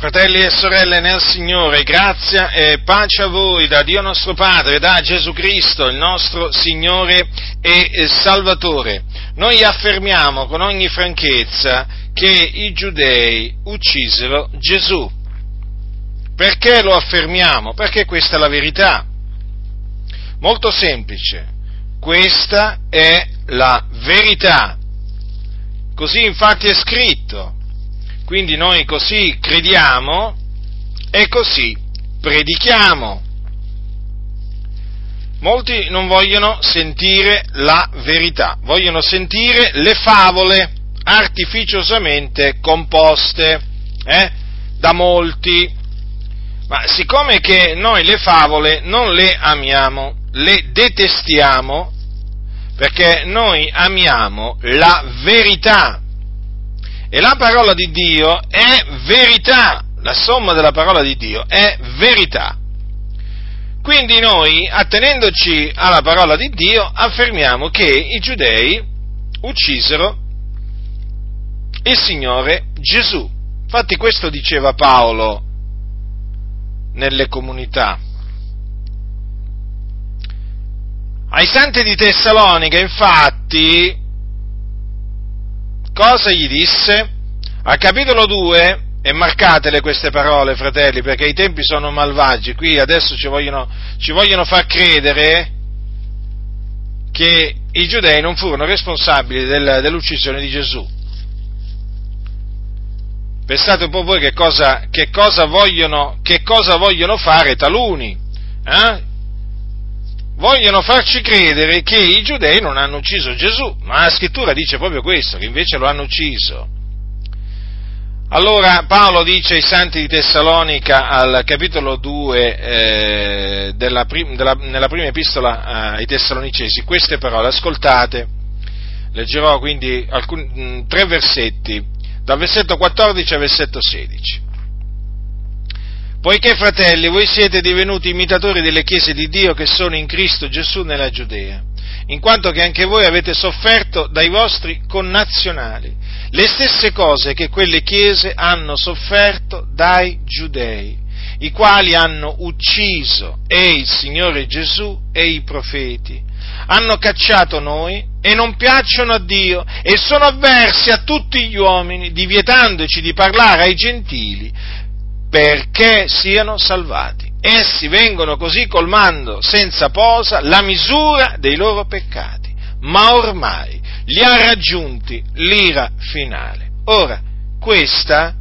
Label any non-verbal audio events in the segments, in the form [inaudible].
Fratelli e sorelle nel Signore, grazia e pace a voi da Dio nostro Padre, da Gesù Cristo, il nostro Signore e Salvatore. Noi affermiamo con ogni franchezza che i giudei uccisero Gesù. Perché lo affermiamo? Perché questa è la verità. Molto semplice. Questa è la verità. Così infatti è scritto quindi noi così crediamo e così predichiamo. Molti non vogliono sentire la verità, vogliono sentire le favole artificiosamente composte eh, da molti. Ma siccome che noi le favole non le amiamo, le detestiamo, perché noi amiamo la verità, e la parola di Dio è verità, la somma della parola di Dio è verità. Quindi noi, attenendoci alla parola di Dio, affermiamo che i giudei uccisero il Signore Gesù. Infatti questo diceva Paolo nelle comunità. Ai santi di Tessalonica, infatti, cosa gli disse? Al capitolo 2, e marcatele queste parole, fratelli, perché i tempi sono malvagi, qui adesso ci vogliono, ci vogliono far credere che i giudei non furono responsabili del, dell'uccisione di Gesù. Pensate un po' voi che cosa, che cosa, vogliono, che cosa vogliono, fare taluni. Eh? Vogliono farci credere che i giudei non hanno ucciso Gesù, ma la scrittura dice proprio questo, che invece lo hanno ucciso. Allora Paolo dice ai santi di Tessalonica al capitolo 2 eh, della, della, nella prima epistola ai Tessalonicesi queste parole, ascoltate, leggerò quindi alcuni, mh, tre versetti, dal versetto 14 al versetto 16. Poiché, fratelli, voi siete divenuti imitatori delle chiese di Dio che sono in Cristo Gesù nella Giudea, in quanto che anche voi avete sofferto dai vostri connazionali le stesse cose che quelle chiese hanno sofferto dai giudei, i quali hanno ucciso e il Signore Gesù e i profeti, hanno cacciato noi e non piacciono a Dio e sono avversi a tutti gli uomini, divietandoci di parlare ai gentili perché siano salvati. Essi vengono così colmando senza posa la misura dei loro peccati, ma ormai li ha raggiunti l'ira finale. Ora, questa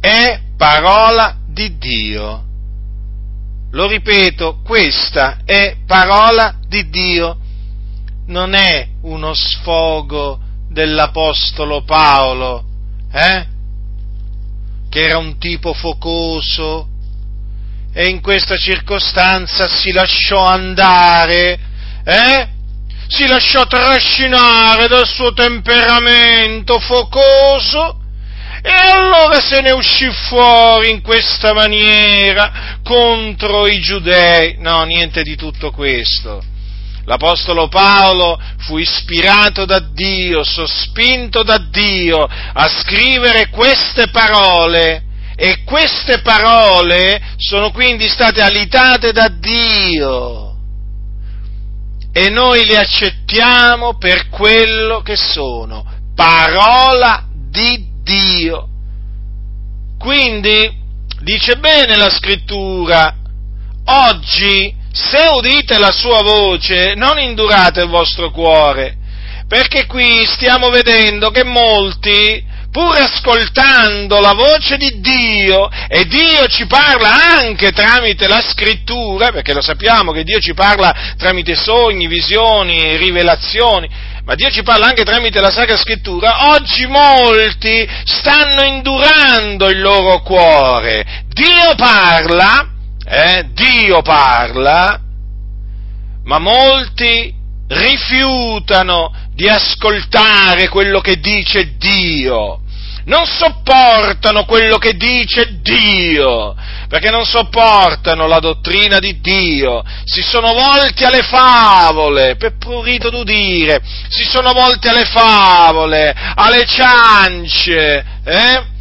è parola di Dio. Lo ripeto, questa è parola di Dio. Non è uno sfogo dell'Apostolo Paolo, eh? Che era un tipo focoso e in questa circostanza si lasciò andare, eh? si lasciò trascinare dal suo temperamento focoso e allora se ne uscì fuori in questa maniera contro i giudei. No, niente di tutto questo. L'Apostolo Paolo fu ispirato da Dio, sospinto da Dio a scrivere queste parole e queste parole sono quindi state alitate da Dio e noi le accettiamo per quello che sono, parola di Dio. Quindi dice bene la scrittura, oggi se udite la sua voce, non indurate il vostro cuore, perché qui stiamo vedendo che molti, pur ascoltando la voce di Dio, e Dio ci parla anche tramite la scrittura, perché lo sappiamo che Dio ci parla tramite sogni, visioni, rivelazioni, ma Dio ci parla anche tramite la Sacra Scrittura, oggi molti stanno indurando il loro cuore. Dio parla, eh, Dio parla, ma molti rifiutano di ascoltare quello che dice Dio. Non sopportano quello che dice Dio, perché non sopportano la dottrina di Dio, si sono volti alle favole, per prurito d'udire, si sono volti alle favole, alle ciance, eh?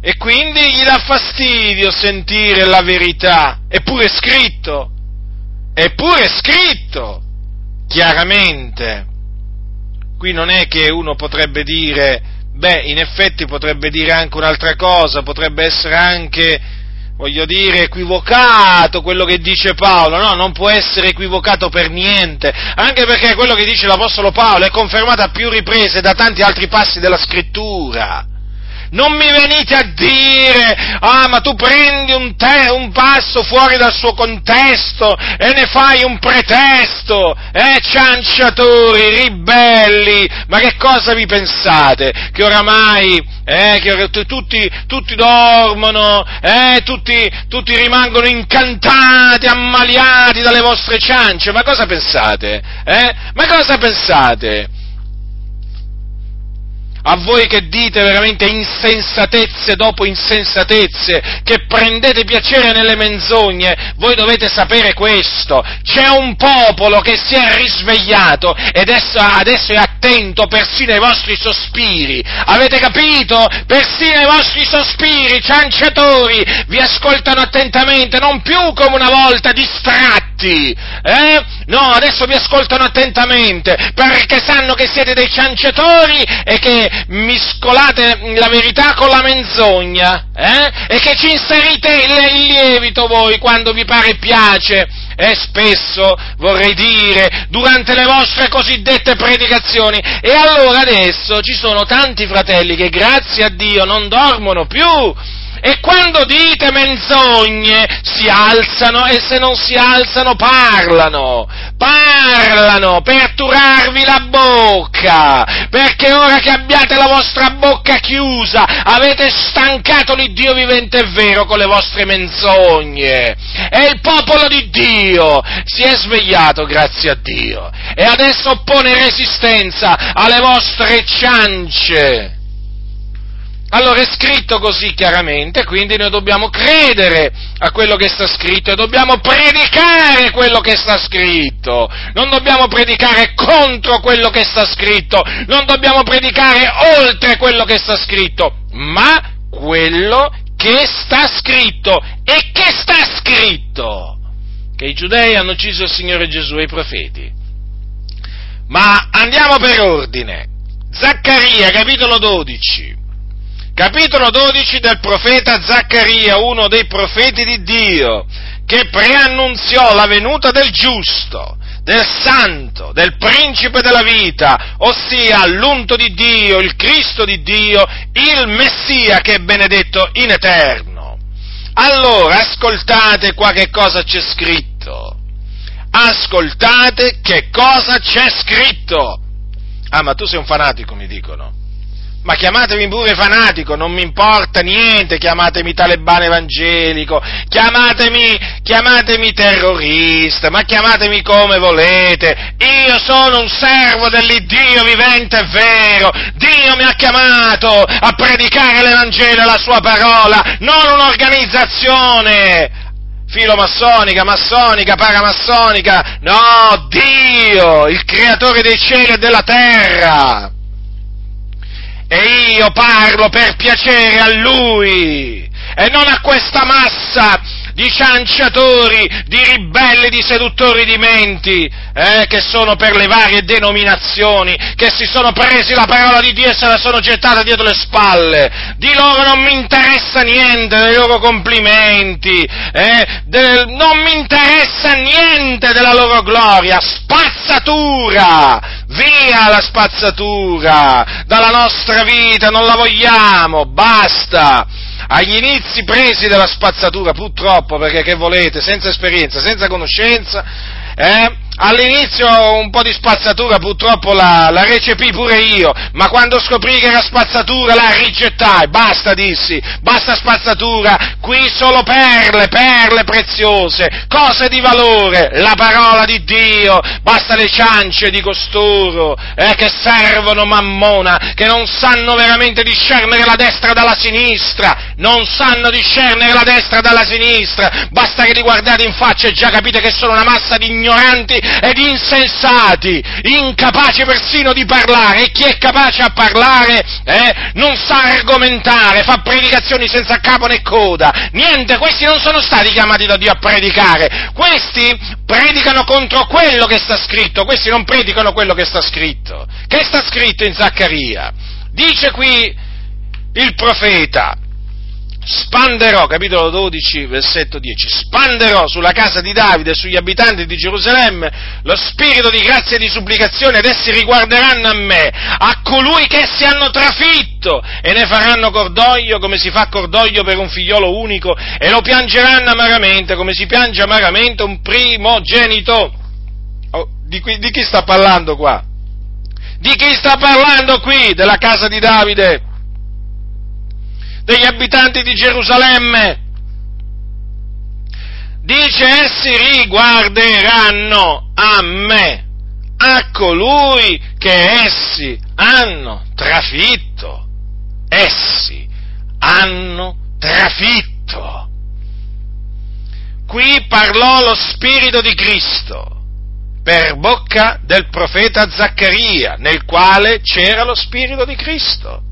E quindi gli dà fastidio sentire la verità, eppure è scritto, eppure è scritto, chiaramente. Qui non è che uno potrebbe dire, beh, in effetti potrebbe dire anche un'altra cosa, potrebbe essere anche, voglio dire, equivocato quello che dice Paolo, no, non può essere equivocato per niente, anche perché quello che dice l'Apostolo Paolo è confermato a più riprese da tanti altri passi della Scrittura. Non mi venite a dire, ah ma tu prendi un, te, un, passo fuori dal suo contesto e ne fai un pretesto, eh, cianciatori, ribelli, ma che cosa vi pensate? Che oramai, eh, che tutti, tutti dormono, eh, tutti, tutti rimangono incantati, ammaliati dalle vostre ciance, ma cosa pensate? Eh? Ma cosa pensate? A voi che dite veramente insensatezze dopo insensatezze, che prendete piacere nelle menzogne, voi dovete sapere questo, c'è un popolo che si è risvegliato ed adesso, adesso è attento persino ai vostri sospiri, avete capito? Persino ai vostri sospiri, cianciatori, vi ascoltano attentamente, non più come una volta distratti, eh? No, adesso vi ascoltano attentamente, perché sanno che siete dei cianciatori e che miscolate la verità con la menzogna, eh? E che ci inserite il, lievito voi quando vi pare piace, e spesso, vorrei dire, durante le vostre cosiddette predicazioni. E allora adesso ci sono tanti fratelli che grazie a Dio non dormono più, e quando dite menzogne si alzano e se non si alzano parlano, parlano per turarvi la bocca, perché ora che abbiate la vostra bocca chiusa avete stancato l'Iddio vivente e vero con le vostre menzogne. E il popolo di Dio si è svegliato, grazie a Dio, e adesso oppone resistenza alle vostre ciance. Allora è scritto così chiaramente, quindi noi dobbiamo credere a quello che sta scritto e dobbiamo predicare quello che sta scritto. Non dobbiamo predicare contro quello che sta scritto, non dobbiamo predicare oltre quello che sta scritto, ma quello che sta scritto. E che sta scritto? Che i giudei hanno ucciso il Signore Gesù e i profeti. Ma andiamo per ordine. Zaccaria, capitolo 12 capitolo 12 del profeta Zaccaria, uno dei profeti di Dio, che preannunziò la venuta del giusto, del santo, del principe della vita, ossia l'unto di Dio, il Cristo di Dio, il Messia che è benedetto in eterno. Allora, ascoltate qua che cosa c'è scritto. Ascoltate che cosa c'è scritto. Ah, ma tu sei un fanatico, mi dicono ma chiamatemi pure fanatico, non mi importa niente, chiamatemi talebano evangelico, chiamatemi, chiamatemi terrorista, ma chiamatemi come volete, io sono un servo dell'Iddio vivente e vero, Dio mi ha chiamato a predicare l'Evangelo e la sua parola, non un'organizzazione, filomassonica, massonica, paramassonica, no, Dio, il creatore dei cieli e della terra e io parlo per piacere a Lui e non a questa massa di cianciatori, di ribelli, di seduttori di menti, eh, che sono per le varie denominazioni, che si sono presi la parola di Dio e se la sono gettata dietro le spalle. Di loro non mi interessa niente, dei loro complimenti, eh, del, non mi interessa niente della loro gloria, spazzatura, via la spazzatura, dalla nostra vita non la vogliamo, basta agli inizi presi della spazzatura, purtroppo, perché che volete, senza esperienza, senza conoscenza, eh, All'inizio un po' di spazzatura purtroppo la, la, recepì pure io, ma quando scoprì che era spazzatura la rigettai, basta dissi, basta spazzatura, qui solo perle, perle preziose, cose di valore, la parola di Dio, basta le ciance di costoro, eh, che servono mammona, che non sanno veramente discernere la destra dalla sinistra, non sanno discernere la destra dalla sinistra, basta che li guardate in faccia e già capite che sono una massa di ignoranti ed insensati, incapaci persino di parlare, e chi è capace a parlare eh, non sa argomentare, fa predicazioni senza capo né coda, niente, questi non sono stati chiamati da Dio a predicare, questi predicano contro quello che sta scritto, questi non predicano quello che sta scritto, che sta scritto in Zaccaria, dice qui il profeta, spanderò, capitolo 12, versetto 10, spanderò sulla casa di Davide e sugli abitanti di Gerusalemme lo spirito di grazia e di supplicazione ed essi riguarderanno a me, a colui che essi hanno trafitto e ne faranno cordoglio come si fa cordoglio per un figliolo unico e lo piangeranno amaramente come si piange amaramente un primogenito. Oh, di, di chi sta parlando qua? Di chi sta parlando qui? Della casa di Davide? Degli abitanti di Gerusalemme. Dice essi riguarderanno a me, a colui che essi hanno trafitto. Essi hanno trafitto. Qui parlò lo Spirito di Cristo per bocca del profeta Zaccaria, nel quale c'era lo Spirito di Cristo.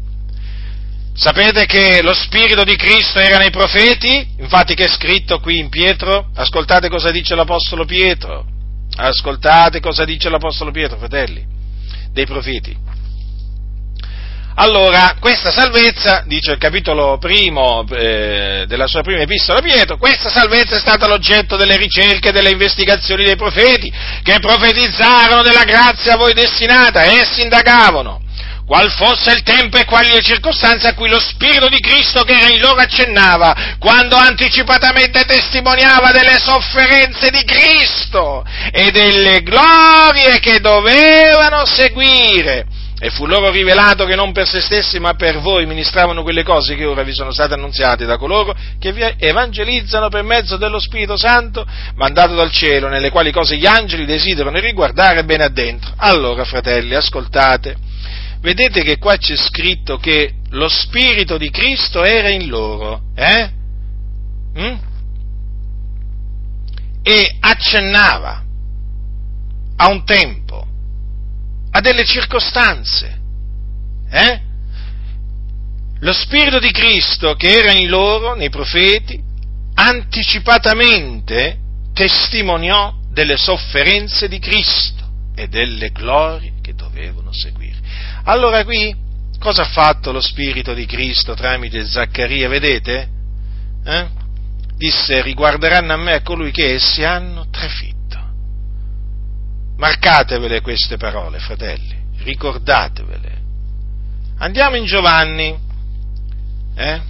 Sapete che lo Spirito di Cristo era nei profeti? Infatti che è scritto qui in Pietro? Ascoltate cosa dice l'Apostolo Pietro. Ascoltate cosa dice l'Apostolo Pietro, fratelli, dei profeti. Allora, questa salvezza, dice il capitolo primo eh, della sua prima epistola Pietro, questa salvezza è stata l'oggetto delle ricerche e delle investigazioni dei profeti, che profetizzarono della grazia a voi destinata, essi indagavano qual fosse il tempo e quali le circostanze a cui lo Spirito di Cristo che era in loro accennava, quando anticipatamente testimoniava delle sofferenze di Cristo e delle glorie che dovevano seguire. E fu loro rivelato che non per se stessi ma per voi ministravano quelle cose che ora vi sono state annunziate da coloro che vi evangelizzano per mezzo dello Spirito Santo mandato dal cielo, nelle quali cose gli angeli desiderano riguardare bene addentro. Allora, fratelli, ascoltate vedete che qua c'è scritto che lo Spirito di Cristo era in loro, eh? Mm? E accennava a un tempo, a delle circostanze, eh? Lo Spirito di Cristo che era in loro, nei profeti, anticipatamente testimoniò delle sofferenze di Cristo e delle glorie che dovevano seguire. Allora qui cosa ha fatto lo Spirito di Cristo tramite Zaccaria? Vedete? Eh? Disse, riguarderanno a me colui che essi hanno trafitto. Marcatevele queste parole, fratelli, ricordatevele. Andiamo in Giovanni, eh?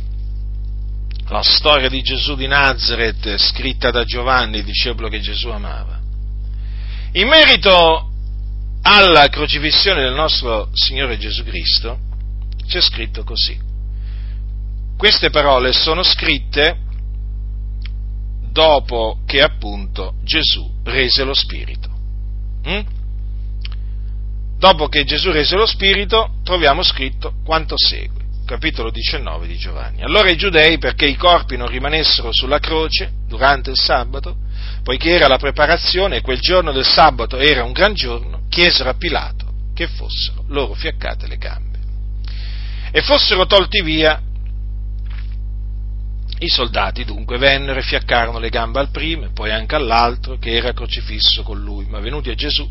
la storia di Gesù di Nazareth scritta da Giovanni, discepolo che Gesù amava. In merito alla crocifissione del nostro Signore Gesù Cristo, c'è scritto così. Queste parole sono scritte dopo che appunto Gesù rese lo Spirito. Mm? Dopo che Gesù rese lo Spirito troviamo scritto quanto segue, capitolo 19 di Giovanni. Allora i giudei, perché i corpi non rimanessero sulla croce durante il sabato, poiché era la preparazione e quel giorno del sabato era un gran giorno, chiesero a Pilato che fossero loro fiaccate le gambe. E fossero tolti via. I soldati dunque vennero e fiaccarono le gambe al primo e poi anche all'altro che era crocifisso con lui, ma venuti a Gesù,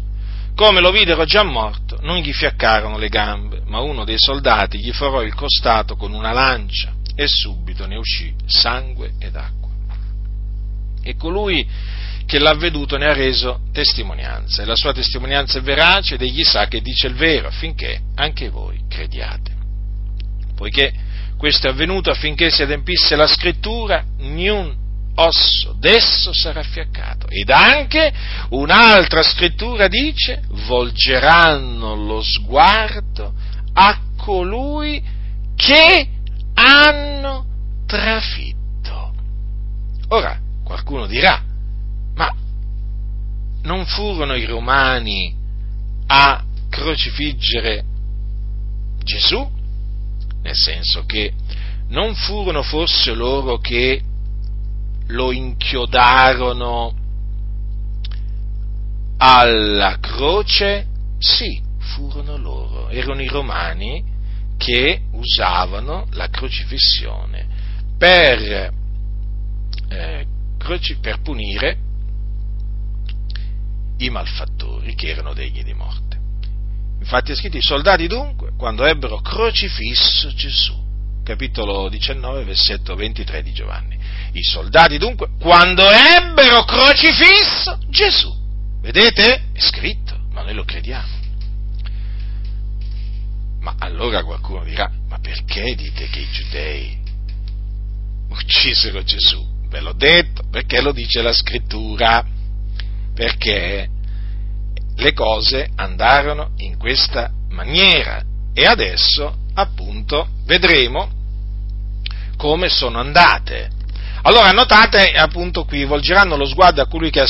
come lo videro già morto, non gli fiaccarono le gambe, ma uno dei soldati gli forò il costato con una lancia e subito ne uscì sangue ed acqua. E colui che l'ha veduto ne ha reso testimonianza e la sua testimonianza è verace ed egli sa che dice il vero affinché anche voi crediate. Poiché questo è avvenuto affinché si adempisse la scrittura, niun osso d'esso sarà fiaccato. Ed anche un'altra scrittura dice, volgeranno lo sguardo a colui che hanno trafitto. Ora, qualcuno dirà, non furono i romani a crocifiggere Gesù? Nel senso che non furono forse loro che lo inchiodarono alla croce, sì, furono loro, erano i romani che usavano la crocifissione per, eh, croci- per punire i malfattori che erano degni di morte. Infatti è scritto i soldati dunque, quando ebbero crocifisso Gesù, capitolo 19, versetto 23 di Giovanni. I soldati dunque, quando ebbero crocifisso Gesù. Vedete? È scritto, ma noi lo crediamo. Ma allora qualcuno dirà, ma perché dite che i giudei uccisero Gesù? Ve l'ho detto, perché lo dice la scrittura, perché le cose andarono in questa maniera e adesso appunto vedremo come sono andate. Allora notate appunto qui, volgeranno lo sguardo a colui che,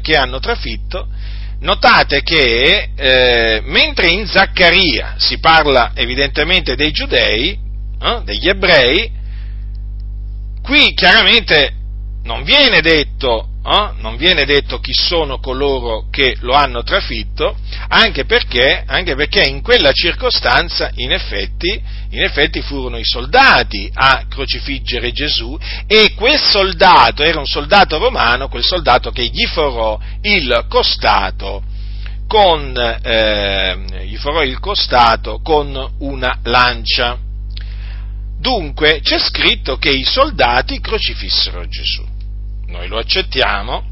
che hanno trafitto, notate che eh, mentre in Zaccaria si parla evidentemente dei giudei, eh, degli ebrei, qui chiaramente non viene detto Oh? non viene detto chi sono coloro che lo hanno trafitto, anche perché, anche perché in quella circostanza, in effetti, in effetti, furono i soldati a crocifiggere Gesù e quel soldato era un soldato romano, quel soldato che gli forò il costato con, eh, gli forò il costato con una lancia. Dunque c'è scritto che i soldati crocifissero Gesù noi lo accettiamo,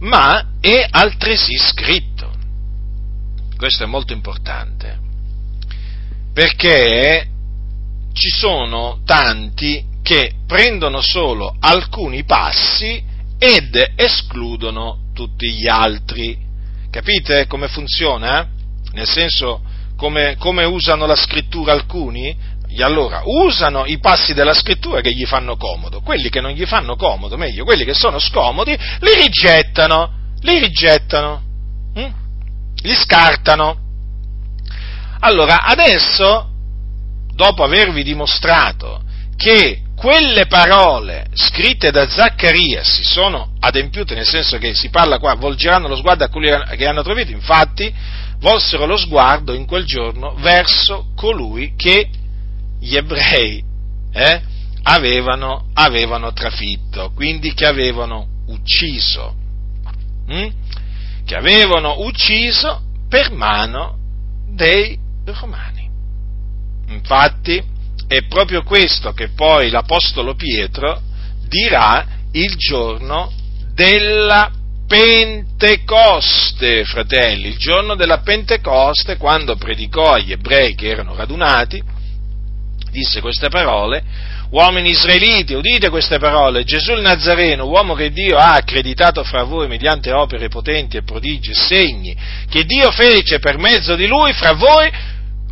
ma è altresì scritto. Questo è molto importante, perché ci sono tanti che prendono solo alcuni passi ed escludono tutti gli altri. Capite come funziona? Nel senso, come, come usano la scrittura alcuni? E allora usano i passi della scrittura che gli fanno comodo, quelli che non gli fanno comodo, meglio, quelli che sono scomodi, li rigettano, li rigettano, hm? li scartano. Allora, adesso, dopo avervi dimostrato che quelle parole scritte da Zaccaria si sono adempiute, nel senso che si parla qua, volgeranno lo sguardo a quelli che hanno trovato, infatti, volsero lo sguardo in quel giorno verso colui che gli ebrei eh, avevano, avevano, trafitto, quindi che avevano ucciso, hm? che avevano ucciso per mano dei romani. Infatti è proprio questo che poi l'Apostolo Pietro dirà il giorno della Pentecoste, fratelli, il giorno della Pentecoste, quando predicò agli ebrei che erano radunati, disse queste parole, uomini israeliti, udite queste parole, Gesù il Nazareno, uomo che Dio ha accreditato fra voi mediante opere potenti e prodigi e segni, che Dio fece per mezzo di lui fra voi,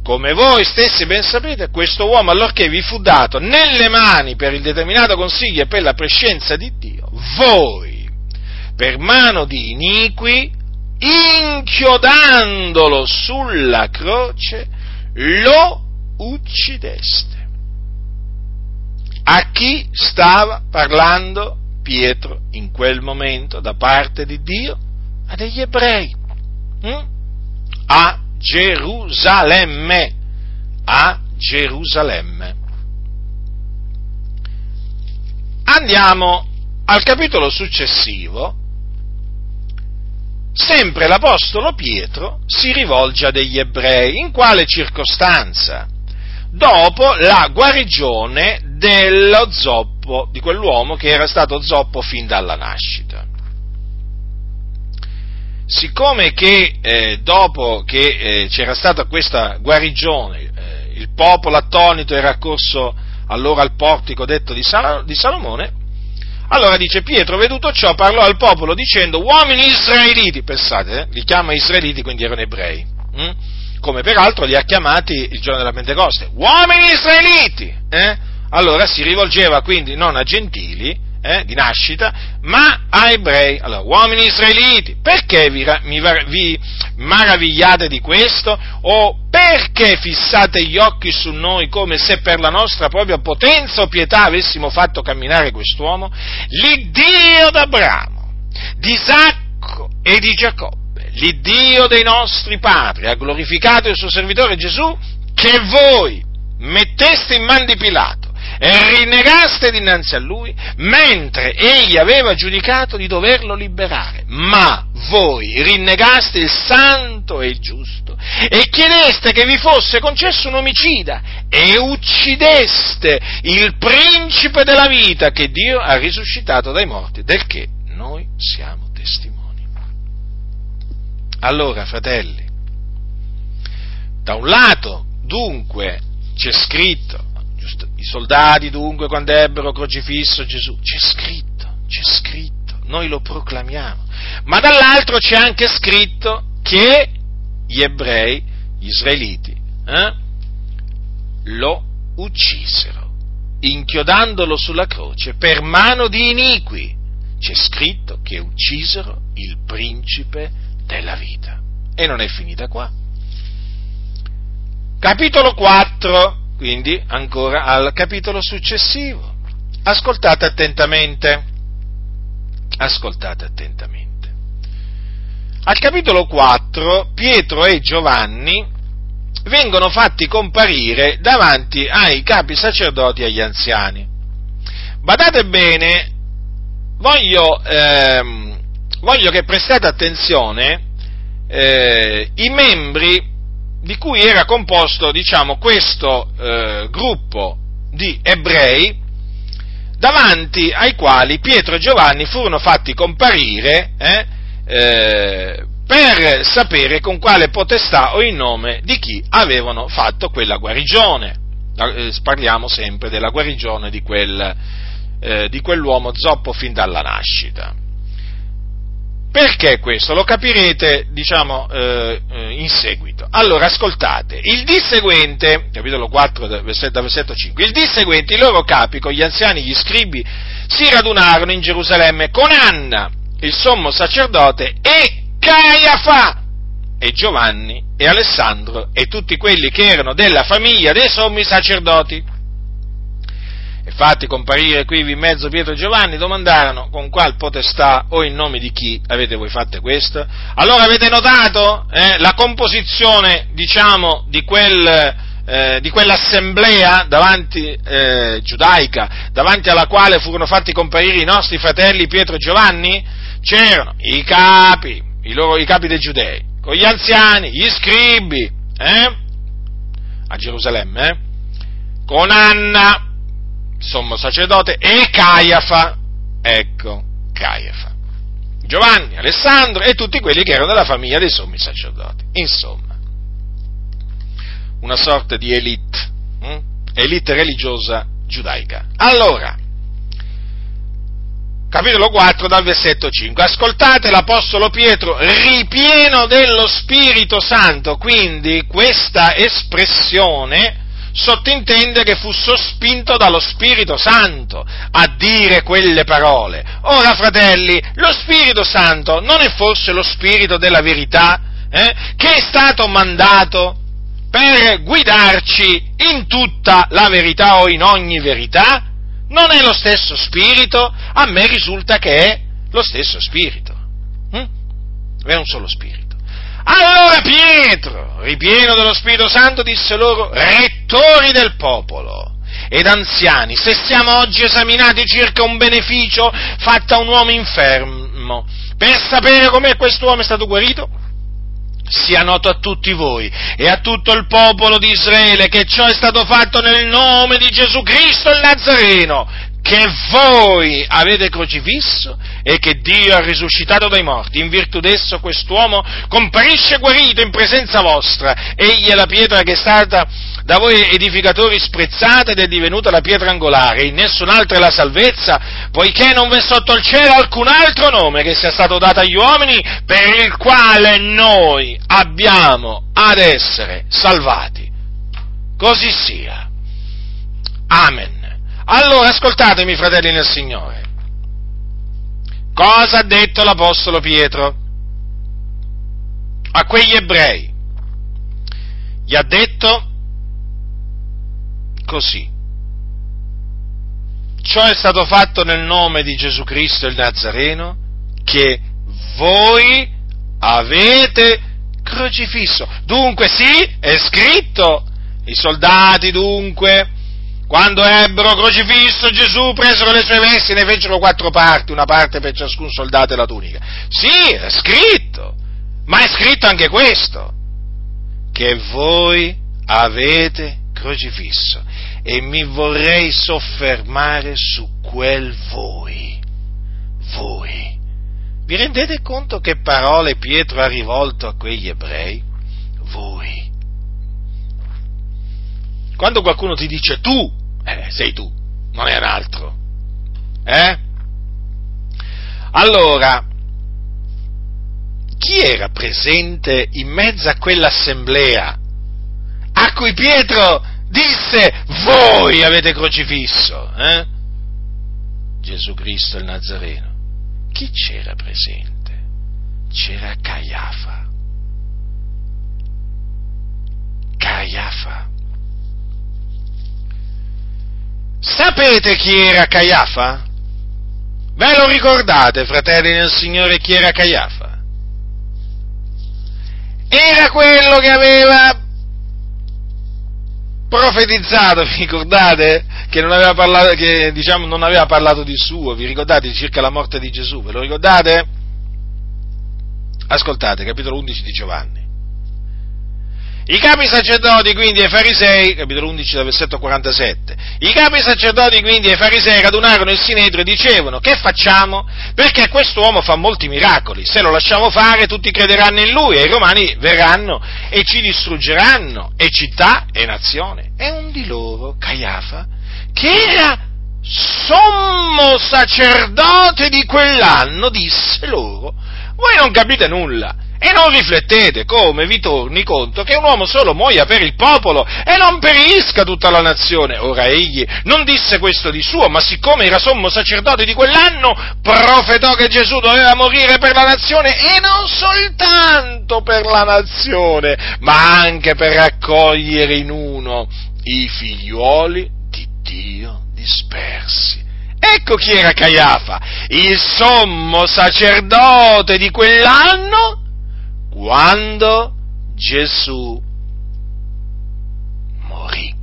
come voi stessi ben sapete, questo uomo allorché vi fu dato nelle mani per il determinato consiglio e per la prescienza di Dio, voi, per mano di iniqui, inchiodandolo sulla croce, lo uccideste. A chi stava parlando Pietro in quel momento da parte di Dio? A degli ebrei. Hm? A Gerusalemme. A Gerusalemme. Andiamo al capitolo successivo. Sempre l'Apostolo Pietro si rivolge a degli ebrei. In quale circostanza? dopo la guarigione dello zoppo, di quell'uomo che era stato zoppo fin dalla nascita. Siccome che eh, dopo che eh, c'era stata questa guarigione, eh, il popolo attonito era accorso allora al portico detto di, Sal- di Salomone, allora dice Pietro, veduto ciò, parlò al popolo dicendo, uomini israeliti, pensate, eh, li chiama israeliti, quindi erano ebrei, hm? come peraltro li ha chiamati il giorno della Pentecoste, uomini israeliti. Eh? Allora si rivolgeva quindi non a gentili eh, di nascita, ma a ebrei. Allora, uomini israeliti, perché vi, mi, vi maravigliate di questo? O perché fissate gli occhi su noi come se per la nostra propria potenza o pietà avessimo fatto camminare quest'uomo? L'Iddio d'Abramo, di Isacco e di Giacobbe l'Iddio dei nostri padri ha glorificato il suo servitore Gesù che voi metteste in man di Pilato e rinnegaste dinanzi a lui, mentre egli aveva giudicato di doverlo liberare. Ma voi rinnegaste il santo e il giusto e chiedeste che vi fosse concesso un omicida e uccideste il principe della vita che Dio ha risuscitato dai morti, del che noi siamo testimoni. Allora, fratelli, da un lato, dunque, c'è scritto? I soldati dunque quando ebbero crocifisso Gesù, c'è scritto, c'è scritto, noi lo proclamiamo, ma dall'altro c'è anche scritto che gli ebrei, gli israeliti, eh, lo uccisero, inchiodandolo sulla croce per mano di iniqui. C'è scritto che uccisero il principe della vita. E non è finita qua. Capitolo 4 quindi ancora al capitolo successivo. Ascoltate attentamente, ascoltate attentamente. Al capitolo 4 Pietro e Giovanni vengono fatti comparire davanti ai capi sacerdoti e agli anziani. Badate bene, voglio, ehm, voglio che prestate attenzione eh, i membri di cui era composto, diciamo, questo eh, gruppo di ebrei davanti ai quali Pietro e Giovanni furono fatti comparire eh, eh, per sapere con quale potestà o in nome di chi avevano fatto quella guarigione. Eh, parliamo sempre della guarigione di, quel, eh, di quell'uomo zoppo fin dalla nascita. Perché questo? Lo capirete, diciamo, eh, eh, in seguito. Allora, ascoltate, il dì seguente, capitolo 4, da versetto 5, il dì seguente i loro capi, con gli anziani, gli scribi, si radunarono in Gerusalemme con Anna, il sommo sacerdote, e Caiafa, e Giovanni, e Alessandro, e tutti quelli che erano della famiglia dei sommi sacerdoti e fatti comparire qui in mezzo Pietro e Giovanni, domandarono con qual potestà o in nome di chi avete voi fatte questo? Allora avete notato eh, la composizione, diciamo, di quel, eh, di quell'assemblea davanti, eh, giudaica, davanti alla quale furono fatti comparire i nostri fratelli Pietro e Giovanni? C'erano i capi, i, loro, i capi dei giudei, con gli anziani, gli scribi, eh? a Gerusalemme, eh? con Anna, sommo sacerdote, e Caiafa, ecco, Caiafa. Giovanni, Alessandro e tutti quelli che erano della famiglia dei sommi sacerdoti. Insomma, una sorta di elite, hm? elite religiosa giudaica. Allora, capitolo 4 dal versetto 5. Ascoltate l'Apostolo Pietro ripieno dello Spirito Santo, quindi questa espressione sottintende che fu sospinto dallo Spirito Santo a dire quelle parole. Ora, fratelli, lo Spirito Santo non è forse lo Spirito della verità, eh, che è stato mandato per guidarci in tutta la verità o in ogni verità? Non è lo stesso Spirito? A me risulta che è lo stesso Spirito. Hm? È un solo Spirito. Allora Pietro, ripieno dello Spirito Santo, disse loro, rettori del popolo ed anziani, se siamo oggi esaminati circa un beneficio fatto a un uomo infermo, per sapere come quest'uomo è stato guarito, sia noto a tutti voi e a tutto il popolo di Israele che ciò è stato fatto nel nome di Gesù Cristo il Nazareno, che voi avete crocifisso e che Dio ha risuscitato dai morti. In virtù d'esso quest'uomo comparisce guarito in presenza vostra. Egli è la pietra che è stata da voi edificatori sprezzata ed è divenuta la pietra angolare. In nessun'altra è la salvezza, poiché non v'è sotto il cielo alcun altro nome che sia stato dato agli uomini per il quale noi abbiamo ad essere salvati. Così sia. Amen. Allora ascoltatemi, fratelli nel Signore. Cosa ha detto l'Apostolo Pietro a quegli ebrei? Gli ha detto così. Ciò è stato fatto nel nome di Gesù Cristo il Nazareno che voi avete crocifisso. Dunque sì, è scritto. I soldati dunque, quando ebbero crocifisso Gesù, presero le sue vesti e ne fecero quattro parti, una parte per ciascun soldato e la tunica. Sì, è scritto. Ma è scritto anche questo, che voi avete crocifisso e mi vorrei soffermare su quel voi. Voi. Vi rendete conto che parole Pietro ha rivolto a quegli ebrei? Voi. Quando qualcuno ti dice tu, eh, sei tu, non è un altro. Eh? Allora, chi era presente in mezzo a quell'assemblea a cui Pietro disse voi avete crocifisso? Eh? Gesù Cristo il Nazareno chi c'era presente? C'era Caiafa. Caiafa. Sapete chi era Caiafa? Ve lo ricordate, fratelli del Signore, chi era Caiafa? Era quello che aveva profetizzato, [laughs] vi ricordate? Che, non aveva, parlato, che diciamo, non aveva parlato di suo, vi ricordate circa la morte di Gesù? Ve lo ricordate? Ascoltate, capitolo 11 di Giovanni. I capi sacerdoti quindi e i farisei, capitolo 11 versetto 47, i capi sacerdoti quindi e i farisei radunarono il sinedrio e dicevano che facciamo? Perché questo uomo fa molti miracoli, se lo lasciamo fare tutti crederanno in lui e i romani verranno e ci distruggeranno e città e nazione. E un di loro, Caiafa, che era sommo sacerdote di quell'anno, disse loro, voi non capite nulla e non riflettete come vi torni conto che un uomo solo muoia per il popolo e non perisca tutta la nazione. Ora egli non disse questo di suo, ma siccome era sommo sacerdote di quell'anno, profetò che Gesù doveva morire per la nazione e non soltanto per la nazione, ma anche per raccogliere in uno i figliuoli di Dio dispersi. Ecco chi era Caiafa, il sommo sacerdote di quell'anno quando Gesù morì.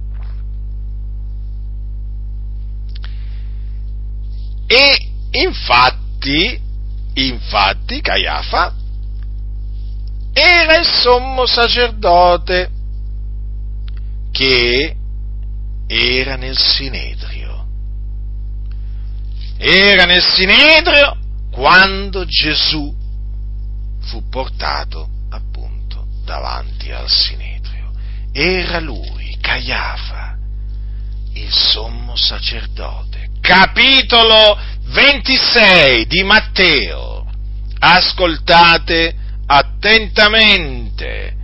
E infatti, infatti, Caiafa era il sommo sacerdote che era nel Sinedrio. Era nel Sinedrio quando Gesù fu portato appunto davanti al Sinedrio. Era lui, Caiafa, il sommo sacerdote. Capitolo 26 di Matteo. Ascoltate attentamente,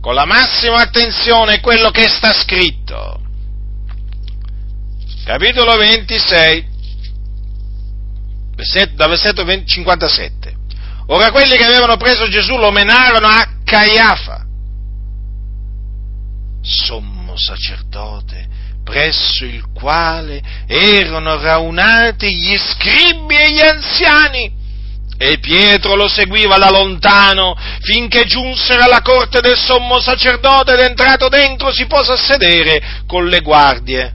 con la massima attenzione, quello che sta scritto. Capitolo 26, da versetto 57. Ora quelli che avevano preso Gesù lo menarono a Caiafa, sommo sacerdote, presso il quale erano raunati gli scribi e gli anziani. E Pietro lo seguiva da lontano finché giunsero alla corte del sommo sacerdote ed entrato dentro si pose a sedere con le guardie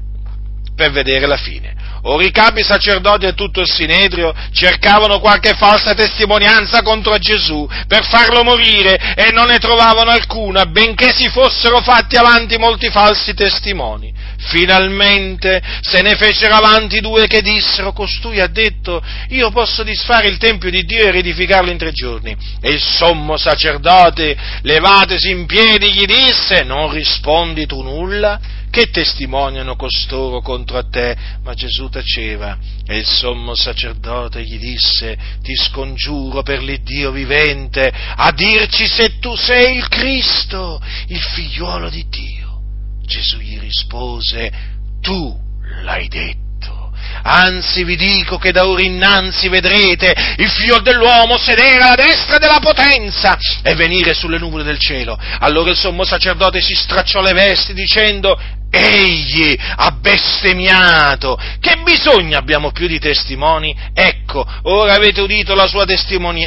per vedere la fine. Ora i capi sacerdoti e tutto il Sinedrio cercavano qualche falsa testimonianza contro Gesù per farlo morire e non ne trovavano alcuna, benché si fossero fatti avanti molti falsi testimoni. Finalmente se ne fecero avanti due che dissero, costui ha detto, io posso disfare il Tempio di Dio e riedificarlo in tre giorni. E il sommo sacerdote, levatesi in piedi, gli disse, non rispondi tu nulla? Che testimoniano costoro contro te? Ma Gesù taceva e il sommo sacerdote gli disse, ti scongiuro per l'Iddio vivente a dirci se tu sei il Cristo, il figliuolo di Dio. Gesù gli rispose, tu l'hai detto. Anzi vi dico che da ora innanzi vedrete il figlio dell'uomo sedere alla destra della potenza e venire sulle nuvole del cielo. Allora il sommo sacerdote si stracciò le vesti dicendo, egli ha bestemmiato. Che bisogno abbiamo più di testimoni? Ecco, ora avete udito la sua,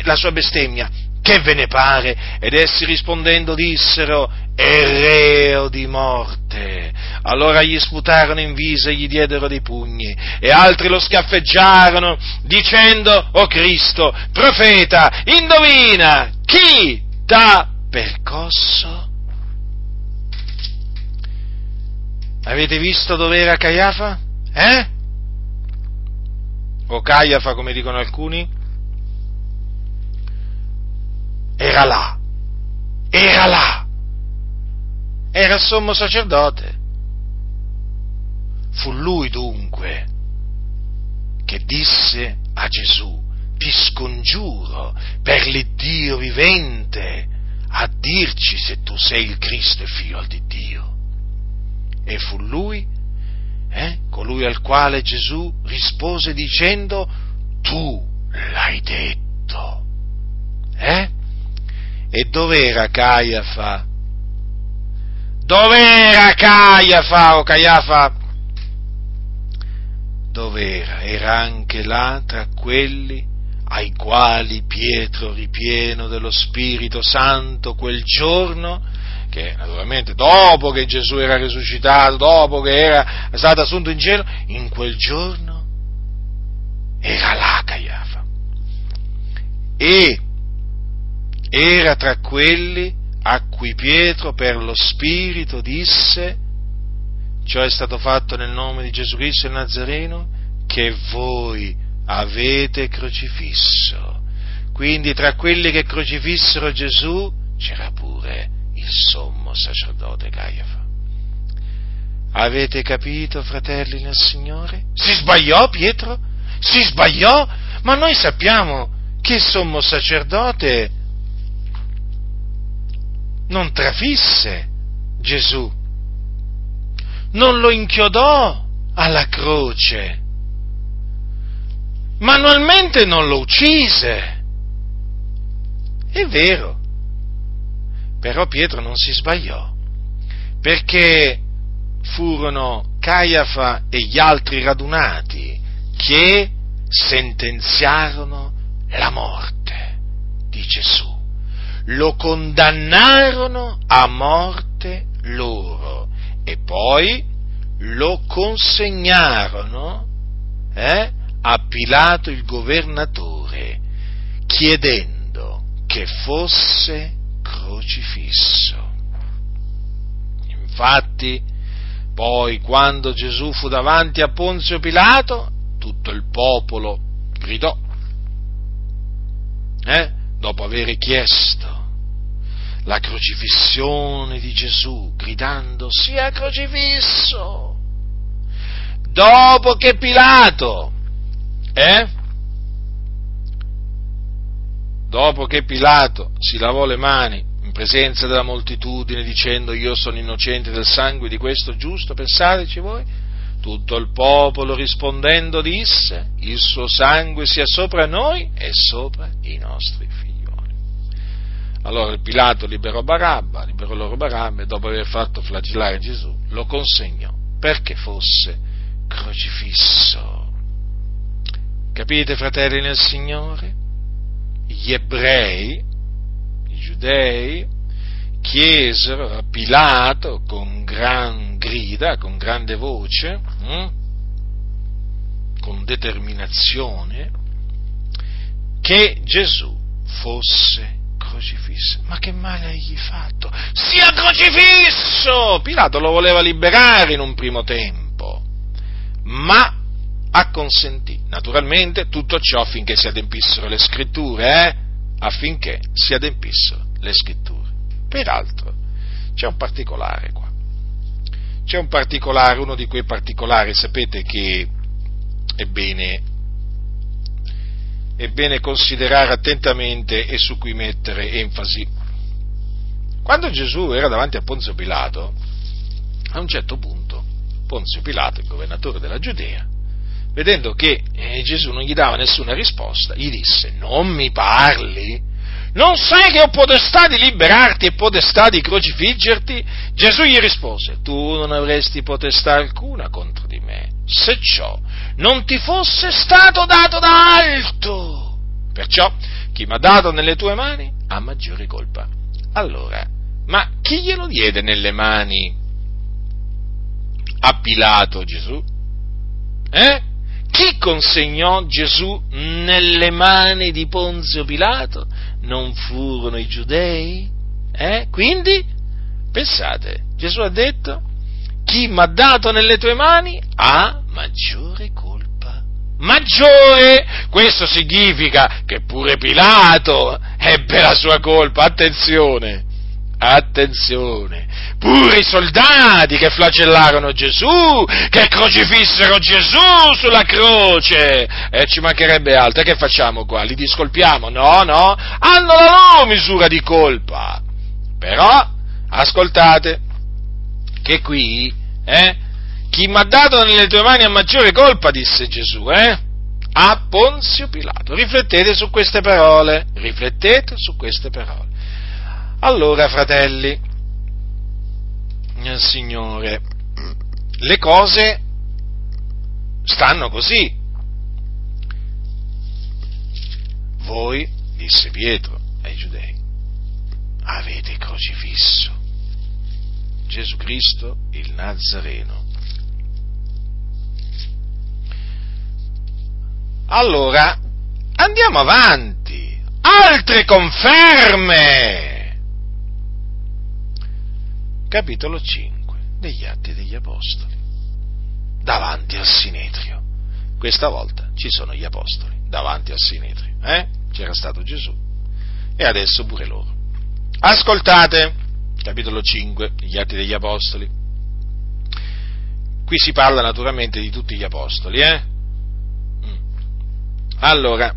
la sua bestemmia che ve ne pare? Ed essi rispondendo dissero, è reo di morte. Allora gli sputarono in viso e gli diedero dei pugni, e altri lo scaffeggiarono, dicendo, o oh Cristo, profeta, indovina, chi t'ha percosso? Avete visto dove era Caiafa? Eh? O Caiafa, come dicono alcuni? Era là, era là, era il sommo sacerdote. Fu lui dunque che disse a Gesù, ti scongiuro per l'Iddio vivente a dirci se tu sei il Cristo e figlio di Dio. E fu lui, eh, colui al quale Gesù rispose dicendo, tu l'hai detto. Eh? E dov'era Caiafa? Dov'era Caiafa o Caiafa? Dov'era? Era anche là tra quelli ai quali Pietro, ripieno dello Spirito Santo, quel giorno, che naturalmente dopo che Gesù era risuscitato, dopo che era stato assunto in cielo, in quel giorno era là Caiafa. E era tra quelli a cui Pietro per lo Spirito disse, ciò è stato fatto nel nome di Gesù Cristo il Nazareno, che voi avete crocifisso. Quindi tra quelli che crocifissero Gesù c'era pure il sommo sacerdote Caiafa. Avete capito, fratelli nel Signore? Si sbagliò Pietro? Si sbagliò? Ma noi sappiamo che sommo sacerdote non trafisse Gesù, non lo inchiodò alla croce, manualmente non lo uccise. È vero, però Pietro non si sbagliò, perché furono Caiafa e gli altri radunati che sentenziarono la morte di Gesù lo condannarono a morte loro e poi lo consegnarono eh, a Pilato il governatore chiedendo che fosse crocifisso. Infatti, poi quando Gesù fu davanti a Ponzio Pilato, tutto il popolo gridò, eh, dopo aver chiesto la crocifissione di Gesù, gridando sia crocifisso. Dopo che Pilato, eh? Dopo che Pilato si lavò le mani in presenza della moltitudine dicendo io sono innocente del sangue di questo giusto, pensateci voi, tutto il popolo rispondendo disse il suo sangue sia sopra noi e sopra i nostri. Allora Pilato liberò Barabba, liberò loro Barabba e dopo aver fatto flagellare Gesù lo consegnò perché fosse crocifisso. Capite, fratelli nel Signore? Gli ebrei, i giudei, chiesero a Pilato con gran grida, con grande voce, hm, con determinazione, che Gesù fosse crocifisso. Ma che male hai fatto? Sia crocifisso! Pilato lo voleva liberare in un primo tempo, ma acconsentì. Naturalmente tutto ciò affinché si adempissero le scritture, eh? Affinché si adempissero le scritture. Peraltro, c'è un particolare qua. C'è un particolare, uno di quei particolari, sapete che è bene è bene considerare attentamente e su cui mettere enfasi. Quando Gesù era davanti a Ponzio Pilato, a un certo punto, Ponzio Pilato, il governatore della Giudea, vedendo che eh, Gesù non gli dava nessuna risposta, gli disse, non mi parli? Non sai che ho potestà di liberarti e potestà di crocifiggerti? Gesù gli rispose, tu non avresti potestà alcuna contro di me, se ciò non ti fosse stato dato da alto. Perciò chi mi ha dato nelle tue mani a maggiore colpa. Allora, ma chi glielo diede nelle mani a Pilato Gesù? Eh? Chi consegnò Gesù nelle mani di Ponzio Pilato? Non furono i giudei? Eh? Quindi, pensate, Gesù ha detto, chi mi ha dato nelle tue mani ha maggiore colpa. Maggiore! Questo significa che pure Pilato ebbe la sua colpa, attenzione! Attenzione, pure i soldati che flagellarono Gesù, che crocifissero Gesù sulla croce, e ci mancherebbe altro, e che facciamo qua? Li discolpiamo? No, no, hanno la loro misura di colpa. Però, ascoltate, che qui, eh, chi mi ha dato nelle tue mani a maggiore colpa, disse Gesù, eh? A Ponzio Pilato. Riflettete su queste parole, riflettete su queste parole. Allora, fratelli, Signore, le cose stanno così. Voi, disse Pietro ai giudei, avete crocifisso Gesù Cristo il Nazareno. Allora, andiamo avanti. Altre conferme capitolo 5 degli Atti degli Apostoli, davanti al Sinedrio. Questa volta ci sono gli Apostoli, davanti al Sinedrio. Eh? C'era stato Gesù e adesso pure loro. Ascoltate, capitolo 5 degli Atti degli Apostoli. Qui si parla naturalmente di tutti gli Apostoli, eh? Allora,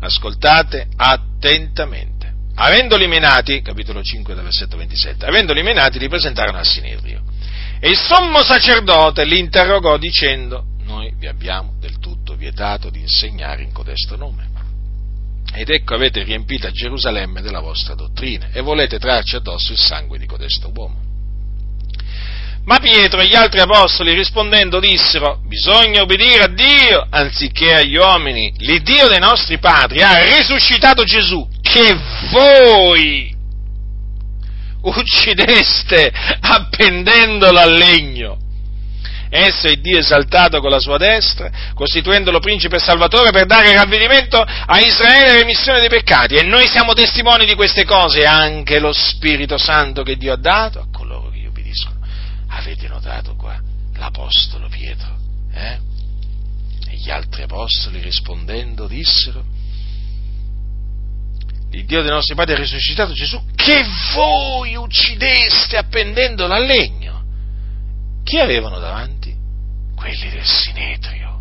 ascoltate attentamente avendoli menati, capitolo 5 versetto 27, avendoli menati li presentarono al Sinedrio. E il sommo sacerdote li interrogò dicendo, noi vi abbiamo del tutto vietato di insegnare in codesto nome. Ed ecco avete riempita Gerusalemme della vostra dottrina e volete trarci addosso il sangue di codesto uomo. Ma Pietro e gli altri apostoli rispondendo dissero, bisogna obbedire a Dio anziché agli uomini. L'Iddio dei nostri padri ha risuscitato Gesù, che voi uccideste appendendolo al legno. Esso è Dio esaltato con la sua destra, costituendolo principe e salvatore per dare ravvedimento a Israele e remissione dei peccati. E noi siamo testimoni di queste cose, anche lo Spirito Santo che Dio ha dato a coloro che gli obbediscono. Avete notato qua l'Apostolo Pietro? Eh? E gli altri apostoli rispondendo dissero, il Dio dei nostri padri ha risuscitato Gesù, che voi uccideste appendendolo al legno. Chi avevano davanti? Quelli del Sinedrio.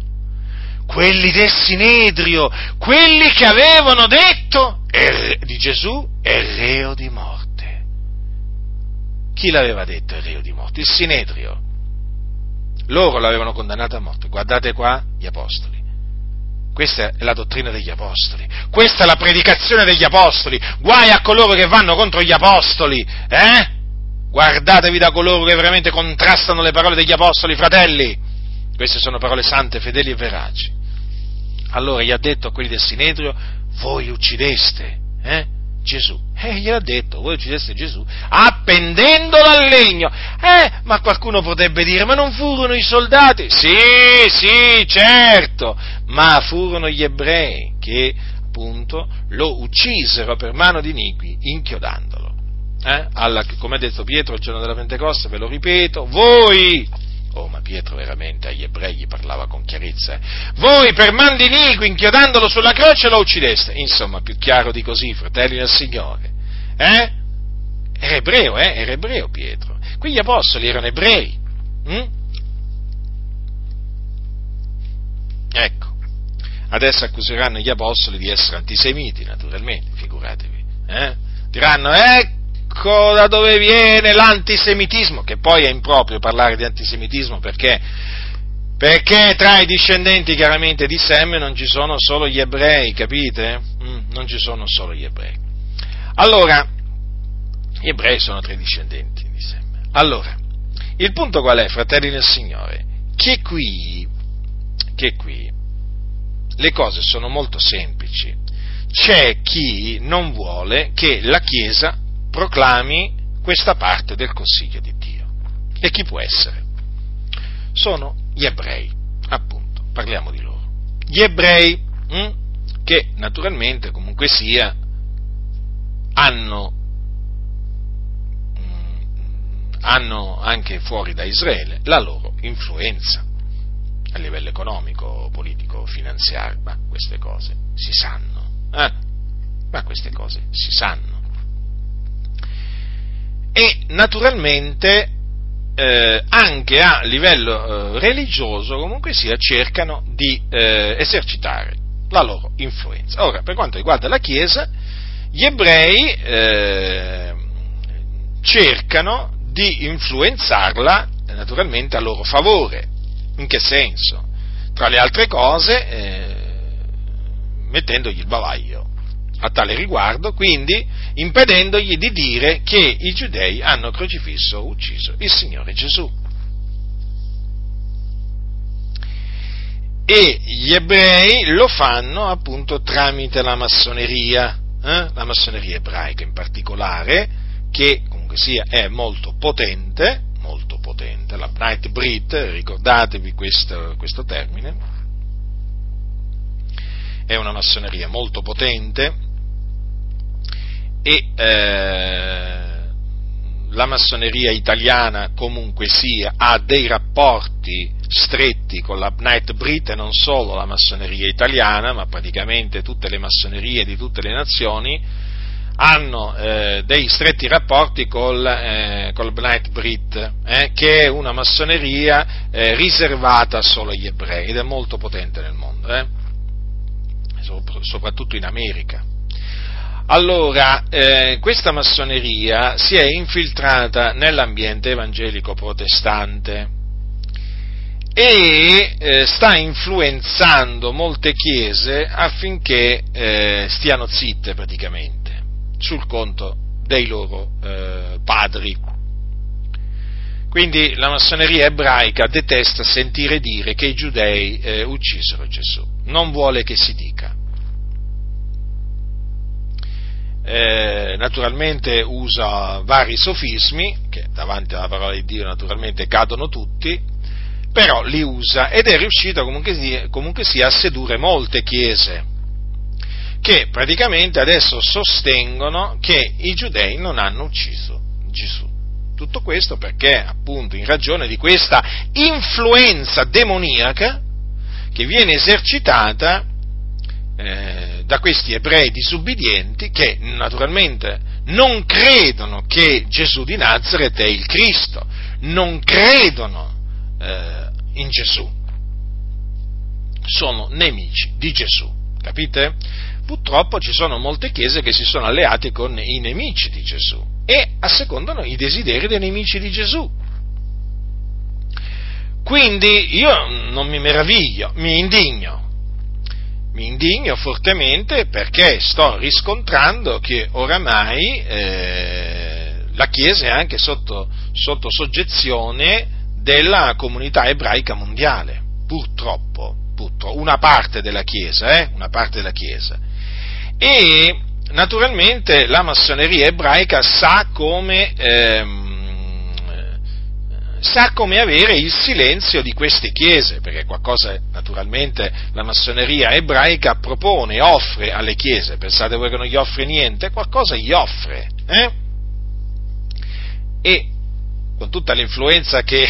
Quelli del Sinedrio, quelli che avevano detto di Gesù è reo di morte. Chi l'aveva detto è reo di morte? Il Sinedrio. Loro l'avevano condannato a morte. Guardate qua gli apostoli. Questa è la dottrina degli apostoli, questa è la predicazione degli apostoli. Guai a coloro che vanno contro gli apostoli, eh? Guardatevi da coloro che veramente contrastano le parole degli apostoli, fratelli. Queste sono parole sante, fedeli e veraci. Allora gli ha detto a quelli del Sinedrio, voi uccideste, eh? Gesù. Eh, gliel'ha detto, voi uccideste Gesù appendendolo al legno. Eh, ma qualcuno potrebbe dire, ma non furono i soldati? Sì, sì, certo, ma furono gli ebrei che appunto lo uccisero per mano di Niqui, inchiodandolo. Eh? Alla, come ha detto Pietro il giorno della Pentecoste, ve lo ripeto, voi Oh, ma Pietro veramente agli ebrei gli parlava con chiarezza. Eh? Voi per man di iniqui, inchiodandolo sulla croce, lo uccideste. Insomma, più chiaro di così, fratelli del Signore. Eh? Era ebreo, eh? Era ebreo Pietro. Qui gli apostoli erano ebrei. Hm? Ecco. Adesso accuseranno gli apostoli di essere antisemiti, naturalmente, figuratevi. Eh? Diranno, ecco ecco da dove viene l'antisemitismo, che poi è improprio parlare di antisemitismo perché, perché tra i discendenti chiaramente di Sem non ci sono solo gli ebrei, capite? Mm, non ci sono solo gli ebrei. Allora, gli ebrei sono tre discendenti di Sem. Allora, il punto qual è, fratelli del Signore? Che qui, che qui le cose sono molto semplici c'è chi non vuole che la Chiesa proclami questa parte del Consiglio di Dio. E chi può essere? Sono gli ebrei, appunto, parliamo di loro. Gli ebrei hm, che naturalmente comunque sia hanno, hm, hanno anche fuori da Israele la loro influenza a livello economico, politico, finanziario, ma queste cose si sanno. Eh? Ma queste cose si sanno. E naturalmente eh, anche a livello eh, religioso, comunque sia, cercano di eh, esercitare la loro influenza. Ora, per quanto riguarda la Chiesa, gli ebrei eh, cercano di influenzarla naturalmente a loro favore. In che senso? Tra le altre cose, eh, mettendogli il bavaglio a tale riguardo, quindi impedendogli di dire che i giudei hanno crocifisso o ucciso il Signore Gesù. E gli ebrei lo fanno appunto tramite la massoneria, eh? la massoneria ebraica in particolare, che comunque sia è molto potente, molto potente, la Bright Brit, ricordatevi questo, questo termine, è una massoneria molto potente e eh, la massoneria italiana comunque sia ha dei rapporti stretti con la Night Brit e non solo la massoneria italiana, ma praticamente tutte le massonerie di tutte le nazioni hanno eh, dei stretti rapporti col, eh, col Night Brit, eh, che è una massoneria eh, riservata solo agli ebrei ed è molto potente nel mondo. Eh soprattutto in America. Allora, eh, questa massoneria si è infiltrata nell'ambiente evangelico protestante e eh, sta influenzando molte chiese affinché eh, stiano zitte praticamente sul conto dei loro eh, padri. Quindi la massoneria ebraica detesta sentire dire che i giudei eh, uccisero Gesù, non vuole che si dica. Eh, naturalmente usa vari sofismi, che davanti alla parola di Dio naturalmente cadono tutti, però li usa ed è riuscito comunque, comunque sia a sedurre molte chiese, che praticamente adesso sostengono che i giudei non hanno ucciso Gesù. Tutto questo perché, appunto, in ragione di questa influenza demoniaca che viene esercitata eh, da questi ebrei disubbidienti che naturalmente non credono che Gesù di Nazareth è il Cristo, non credono eh, in Gesù, sono nemici di Gesù, capite? Purtroppo ci sono molte chiese che si sono alleate con i nemici di Gesù e assecondano i desideri dei nemici di Gesù. Quindi io non mi meraviglio, mi indigno, mi indigno fortemente perché sto riscontrando che oramai eh, la Chiesa è anche sotto, sotto, soggezione della comunità ebraica mondiale, purtroppo, purtroppo una parte della Chiesa, eh, una parte della Chiesa. E naturalmente la massoneria ebraica sa come... Ehm, sa come avere il silenzio di queste chiese, perché qualcosa naturalmente la massoneria ebraica propone, offre alle chiese, pensate voi che non gli offre niente? Qualcosa gli offre, eh? E con tutta l'influenza che,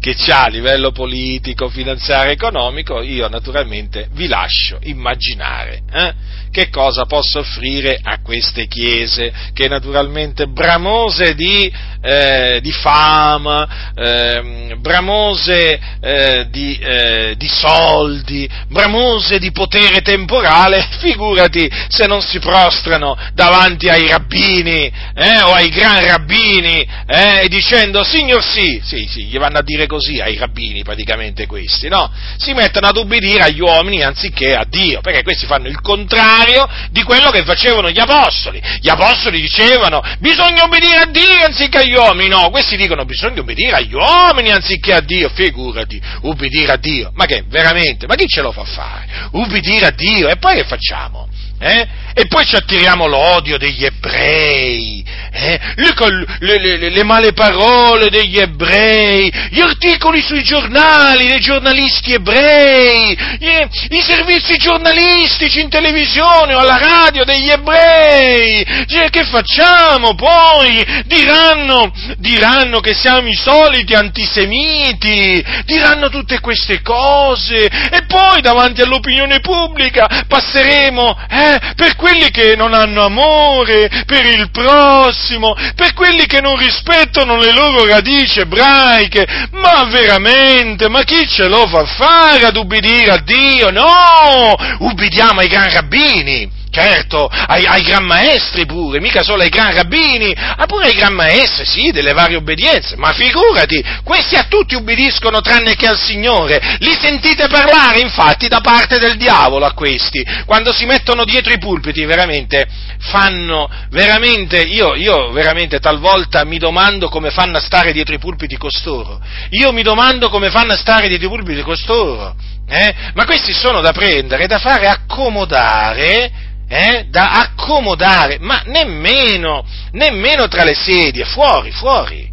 che ha a livello politico, finanziario, economico, io naturalmente vi lascio immaginare eh, che cosa posso offrire a queste chiese che naturalmente bramose di eh, di fama, eh, bramose eh, di, eh, di, soldi, bramose di potere temporale, [laughs] figurati se non si prostrano davanti ai rabbini eh, o ai gran rabbini eh, dicendo signor sì, sì, sì, gli vanno a dire così ai rabbini praticamente questi, no? Si mettono ad ubbidire agli uomini anziché a Dio, perché questi fanno il contrario di quello che facevano gli apostoli. Gli apostoli dicevano bisogna obbedire a Dio anziché agli agli uomini, no, questi dicono bisogna obbedire agli uomini anziché a Dio, figurati, ubbidire a Dio, ma che, veramente, ma chi ce lo fa fare? Ubbidire a Dio, e poi che facciamo? Eh? E poi ci attiriamo l'odio degli ebrei, eh? le, le, le, le, male parole degli ebrei, gli articoli sui giornali dei giornalisti ebrei, gli, i servizi giornalistici in televisione o alla radio degli ebrei. Cioè, che facciamo poi? Diranno, diranno che siamo i soliti antisemiti, diranno tutte queste cose e poi davanti all'opinione pubblica passeremo eh, per quelli che non hanno amore per il prossimo, per quelli che non rispettano le loro radici ebraiche, ma veramente, ma chi ce lo fa fare ad ubbidire a Dio? No, ubbidiamo ai gran rabbini certo, ai, ai, gran maestri pure, mica solo ai gran rabbini, ma pure ai gran maestri, sì, delle varie obbedienze, ma figurati, questi a tutti ubbidiscono tranne che al Signore, li sentite parlare infatti da parte del diavolo a questi, quando si mettono dietro i pulpiti, veramente, fanno, veramente, io, io veramente talvolta mi domando come fanno a stare dietro i pulpiti costoro, io mi domando come fanno a stare dietro i pulpiti costoro, eh? ma questi sono da prendere, da fare accomodare, eh, da accomodare, ma nemmeno, nemmeno tra le sedie, fuori, fuori,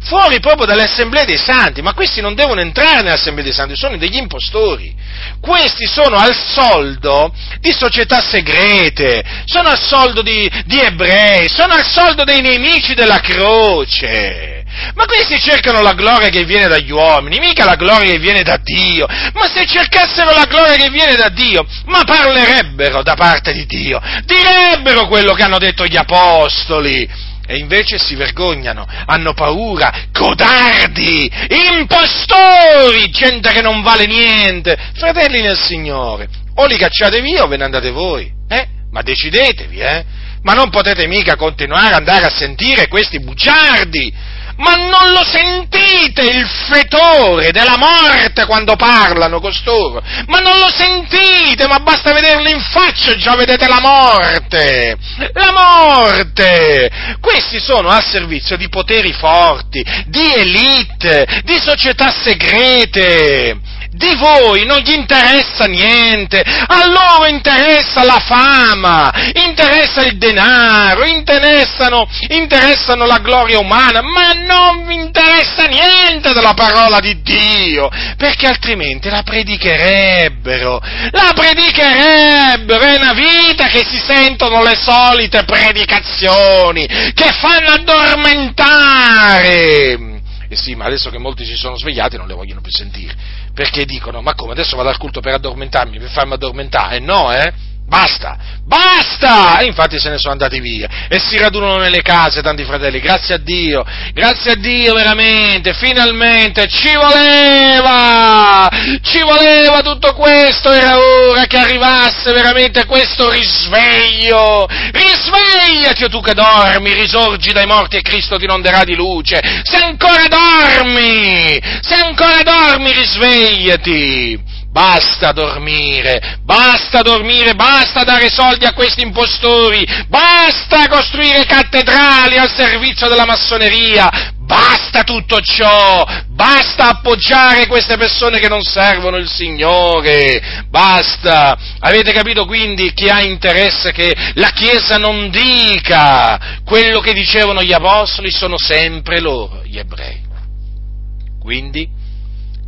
fuori proprio dalle assemblee dei santi, ma questi non devono entrare nell'assemblea dei santi, sono degli impostori. Questi sono al soldo di società segrete, sono al soldo di, di ebrei, sono al soldo dei nemici della croce. Ma questi cercano la gloria che viene dagli uomini, mica la gloria che viene da Dio. Ma se cercassero la gloria che viene da Dio, ma parlerebbero da parte di Dio, direbbero quello che hanno detto gli apostoli. E invece si vergognano, hanno paura, codardi, impostori, gente che non vale niente, fratelli nel Signore. O li cacciate via o ve ne andate voi, eh? Ma decidetevi, eh? Ma non potete mica continuare ad andare a sentire questi bugiardi ma non lo sentite il fetore della morte quando parlano costoro? Ma non lo sentite, ma basta vederli in faccia e già vedete la morte! La morte! Questi sono al servizio di poteri forti, di elite, di società segrete di voi non gli interessa niente, a loro interessa la fama, interessa il denaro, interessano, interessano la gloria umana, ma non vi interessa niente della parola di Dio, perché altrimenti la predicherebbero, la predicherebbero, è una vita che si sentono le solite predicazioni, che fanno addormentare. E sì, ma adesso che molti si sono svegliati non le vogliono più sentire perché dicono, ma come adesso vado al culto per addormentarmi, per farmi addormentare? No, eh? Basta, basta! E infatti se ne sono andati via. E si radunano nelle case tanti fratelli, grazie a Dio, grazie a Dio veramente, finalmente ci voleva, ci voleva tutto questo, era ora che arrivasse veramente questo risveglio, risvegliati o tu che dormi, risorgi dai morti e Cristo ti inonderà di luce, se ancora dormi, se ancora dormi risvegliati, Basta dormire, basta dormire, basta dare soldi a questi impostori, basta costruire cattedrali al servizio della massoneria, basta tutto ciò, basta appoggiare queste persone che non servono il Signore, basta. Avete capito quindi chi ha interesse che la Chiesa non dica quello che dicevano gli apostoli sono sempre loro, gli ebrei. Quindi,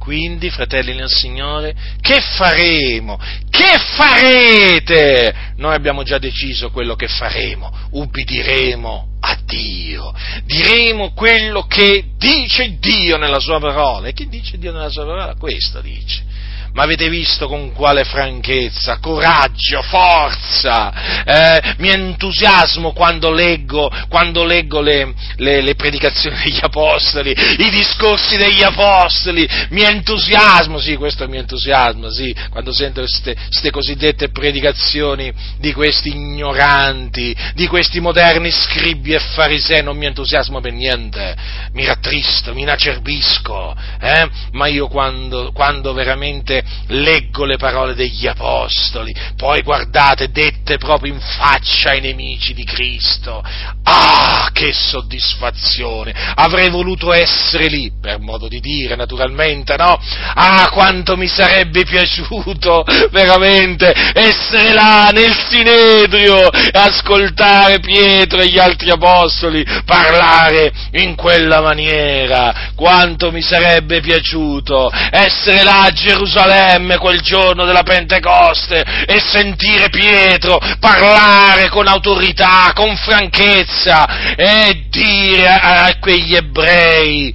quindi, fratelli nel Signore, che faremo? Che farete? Noi abbiamo già deciso quello che faremo, ubbidiremo a Dio, diremo quello che dice Dio nella sua parola. E che dice Dio nella sua parola? Questo dice ma avete visto con quale franchezza, coraggio, forza, eh, mi entusiasmo quando leggo, quando leggo le, le, le, predicazioni degli apostoli, i discorsi degli apostoli, mi entusiasmo, sì, questo mi entusiasma, sì, quando sento queste cosiddette predicazioni di questi ignoranti, di questi moderni scribi e farisei, non mi entusiasmo per niente, mi rattristo, mi inacerbisco, eh? ma io quando, quando veramente leggo le parole degli apostoli, poi guardate, dette proprio in faccia ai nemici di Cristo. Ah, che soddisfazione! Avrei voluto essere lì, per modo di dire, naturalmente, no? Ah, quanto mi sarebbe piaciuto [laughs] veramente essere là nel Sinedrio e ascoltare Pietro e gli altri apostoli parlare in quella maniera. Quanto mi sarebbe piaciuto essere là a Gerusalemme quel giorno della Pentecoste e sentire Pietro parlare con autorità, con franchezza e dire a quegli ebrei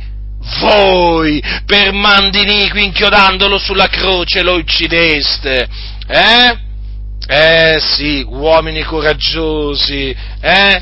voi per mandi iniqui inchiodandolo sulla croce lo uccideste, eh? Eh sì, uomini coraggiosi, eh?